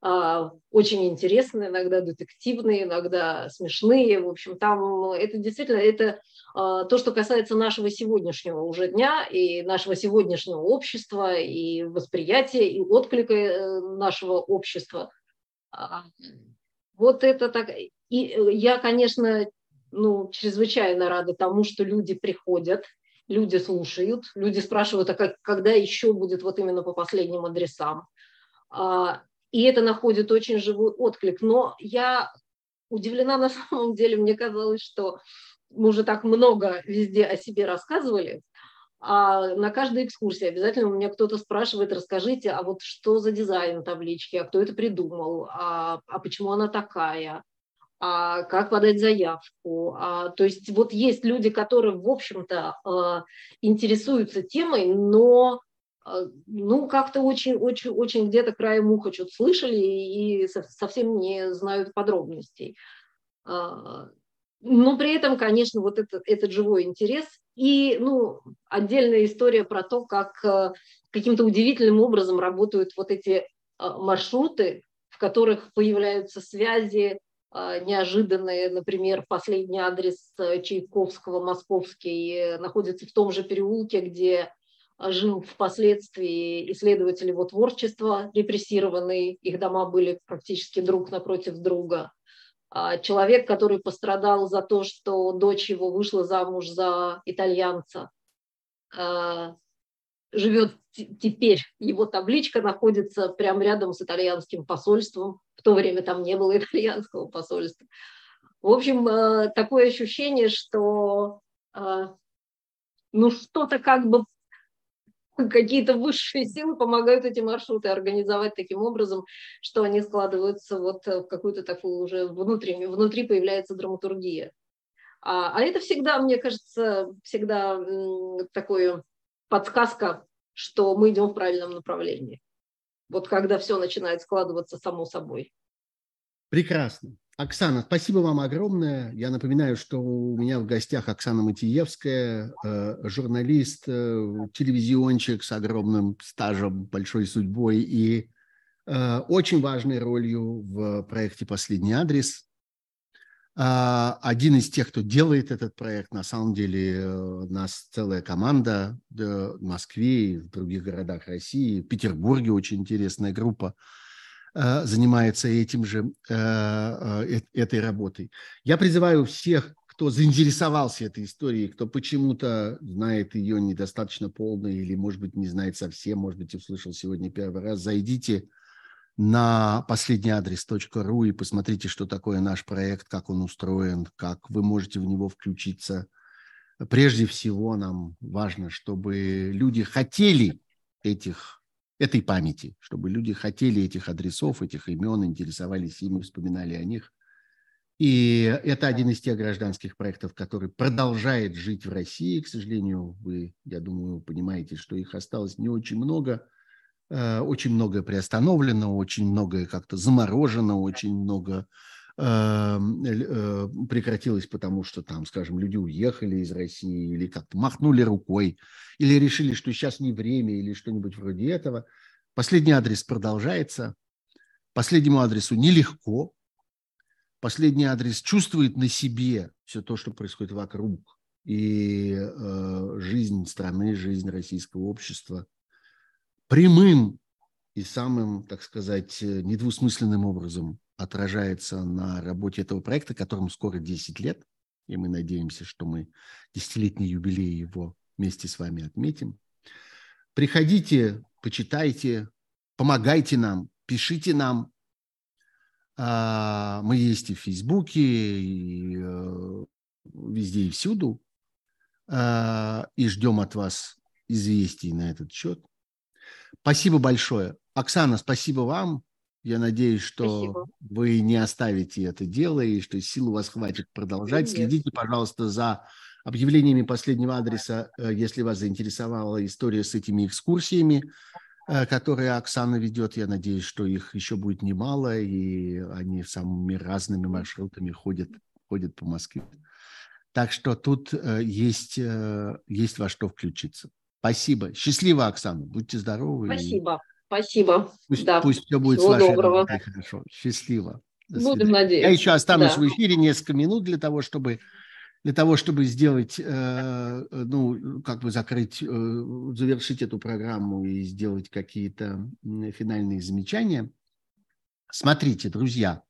а, очень интересные, иногда детективные, иногда смешные. В общем, там это действительно это а, то, что касается нашего сегодняшнего уже дня и нашего сегодняшнего общества, и восприятия, и отклика э, нашего общества. А, вот это так. И я, конечно, ну, чрезвычайно рада тому, что люди приходят, люди слушают, люди спрашивают, а как, когда еще будет вот именно по последним адресам. А, и это находит очень живой отклик. Но я удивлена на самом деле, мне казалось, что мы уже так много везде о себе рассказывали, а на каждой экскурсии обязательно у меня кто-то спрашивает, расскажите, а вот что за дизайн таблички, а кто это придумал, а, а почему она такая, а как подать заявку. А, то есть вот есть люди, которые, в общем-то, а, интересуются темой, но а, ну, как-то очень, очень, очень где-то краем уха что-то слышали и совсем не знают подробностей. А, но при этом, конечно, вот этот, этот живой интерес и, ну, отдельная история про то, как а, каким-то удивительным образом работают вот эти маршруты, в которых появляются связи, а, неожиданные, например, последний адрес э, Чайковского, московский, э, находится в том же переулке, где жил впоследствии исследователь его творчества, репрессированный, их дома были практически друг напротив друга. А, человек, который пострадал за то, что дочь его вышла замуж за итальянца, живет теперь, его табличка находится прямо рядом с итальянским посольством, в то время там не было итальянского посольства. В общем, э, такое ощущение, что ну что-то как бы какие-то высшие силы помогают эти маршруты организовать таким образом, что они складываются вот в какую-то такую уже внутри, внутри появляется драматургия. А, а это всегда, мне кажется, всегда такое подсказка, что мы идем в правильном направлении. Вот когда все начинает складываться само собой. Прекрасно. Оксана, спасибо вам огромное. Я напоминаю, что у меня в гостях Оксана Матиевская, э, журналист, э, телевизиончик с огромным стажем, большой судьбой и э, очень важной ролью в проекте «Последний адрес». А, один из тех, кто делает этот проект, на самом деле нас целая команда в Москве и в других городах России, в Петербурге очень интересная группа занимается этим же, э, этой работой. Я призываю всех, кто заинтересовался этой историей, кто почему-то знает ее недостаточно полно или, может быть, не знает совсем, может быть, услышал сегодня первый раз, зайдите на последний адрес.ру и посмотрите, что такое наш проект, как он устроен, как вы можете в него включиться. Прежде всего нам важно, чтобы люди хотели этих, этой памяти, чтобы люди хотели этих адресов, этих имен, интересовались ими, вспоминали о них. И это один из тех гражданских проектов, который продолжает жить в России. К сожалению, вы, я думаю, понимаете, что их осталось не очень много – Э, очень многое приостановлено, очень многое как-то заморожено, очень много прекратилось, потому что там, скажем, люди уехали из России или как-то махнули рукой, или решили, что сейчас не время, или что-нибудь вроде этого. Последний адрес продолжается. Последнему адресу нелегко. Последний адрес чувствует на себе все то, что происходит вокруг. И э, жизнь страны, жизнь российского общества прямым и самым, так сказать, недвусмысленным образом отражается на работе этого проекта, которому скоро 10 лет, и мы надеемся, что мы десятилетний юбилей его вместе с вами отметим. Приходите, почитайте, помогайте нам, пишите нам. А, мы есть и в Фейсбуке, и э, везде и всюду. А, и ждем от вас известий на этот счет. Спасибо большое. Оксана, спасибо вам. Я надеюсь, что Спасибо. вы не оставите это дело и что сил у вас хватит продолжать. Нет. Следите, пожалуйста, за объявлениями последнего адреса, э, если вас заинтересовала история с этими экскурсиями, э, которые Оксана ведет. Я надеюсь, что их еще будет немало, и они самыми разными маршрутами ходят, ходят по Москве. Так что тут э, есть, есть во что включиться. Спасибо. Счастливо, Оксана. Будьте здоровы. Спасибо. Спасибо. Пусть, да. пусть все будет Всего с вашей доброго. хорошо. Счастливо. Будем надеяться. Я еще останусь да. в эфире несколько минут для того, чтобы для того, чтобы сделать, э, ну, как бы закрыть, э, завершить эту программу и сделать какие-то финальные замечания. Смотрите, друзья,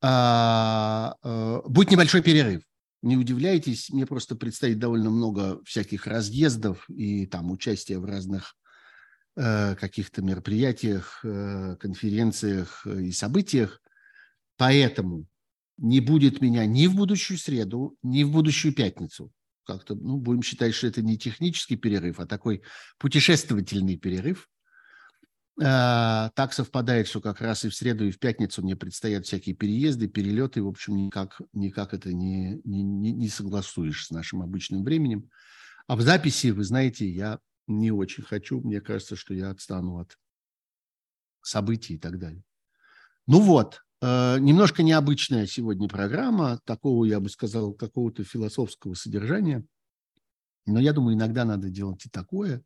а, э, будет небольшой перерыв. Не удивляйтесь, мне просто предстоит довольно много всяких разъездов и там участия в разных каких-то мероприятиях, э, конференциях и событиях. Поэтому не будет меня ни в будущую среду, ни в будущую пятницу. Как-то, ну, будем считать, что это не технический перерыв, а такой путешествовательный перерыв. Э, так совпадает, что как раз и в среду, и в пятницу мне предстоят всякие переезды, перелеты. В общем, никак, никак это не, не, не согласуешь с нашим обычным временем. А в записи, вы знаете, я не очень хочу. Мне кажется, что я отстану от событий и так далее. Ну вот, э, немножко необычная сегодня программа, такого, я бы сказал, какого-то философского содержания. Но я думаю, иногда надо делать и такое.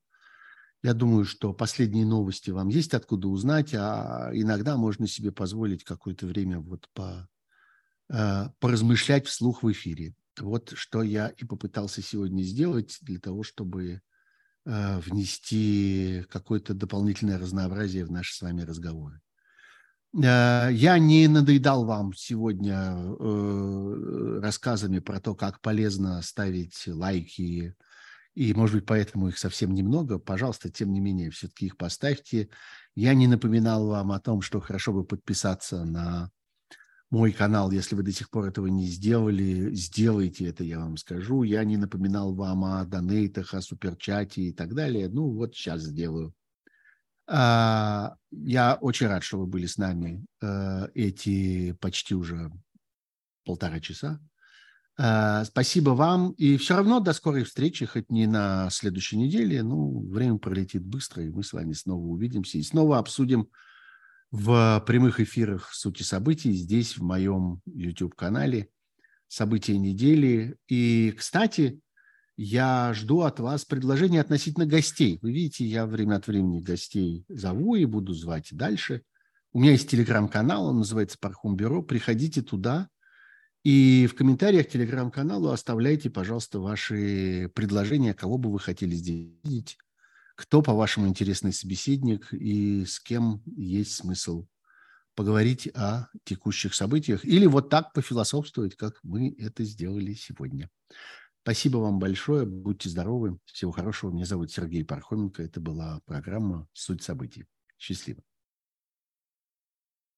Я думаю, что последние новости вам есть откуда узнать, а иногда можно себе позволить какое-то время вот по, э, поразмышлять вслух в эфире. Вот что я и попытался сегодня сделать для того, чтобы внести какое-то дополнительное разнообразие в наши с вами разговоры. Э, я не надоедал вам сегодня э, рассказами про то, как полезно ставить лайки, и, может быть, поэтому их совсем немного. Пожалуйста, тем не менее, все-таки их поставьте. Я не напоминал вам о том, что хорошо бы подписаться на мой канал, если вы до сих пор этого не сделали, сделайте это, я вам скажу. Я не напоминал вам о донейтах, о суперчате и так далее. Ну, вот сейчас сделаю. А, я очень рад, что вы были с нами э, эти почти уже полтора часа. А, спасибо вам. И все равно до скорой встречи, хоть не на следующей неделе. Ну, время пролетит быстро, и мы с вами снова увидимся и снова обсудим в прямых эфирах «Сути событий» здесь, в моем YouTube-канале «События недели». И, кстати, я жду от вас предложений относительно гостей. Вы видите, я время от времени гостей зову и буду звать дальше. У меня есть телеграм-канал, он называется «Пархум Бюро». Приходите туда и в комментариях к телеграм-каналу оставляйте, пожалуйста, ваши предложения, кого бы вы хотели здесь видеть кто, по-вашему, интересный собеседник и с кем есть смысл поговорить о текущих событиях или вот так пофилософствовать, как мы это сделали сегодня. Спасибо вам большое. Будьте здоровы. Всего хорошего. Меня зовут Сергей Пархоменко. Это была программа «Суть событий». Счастливо.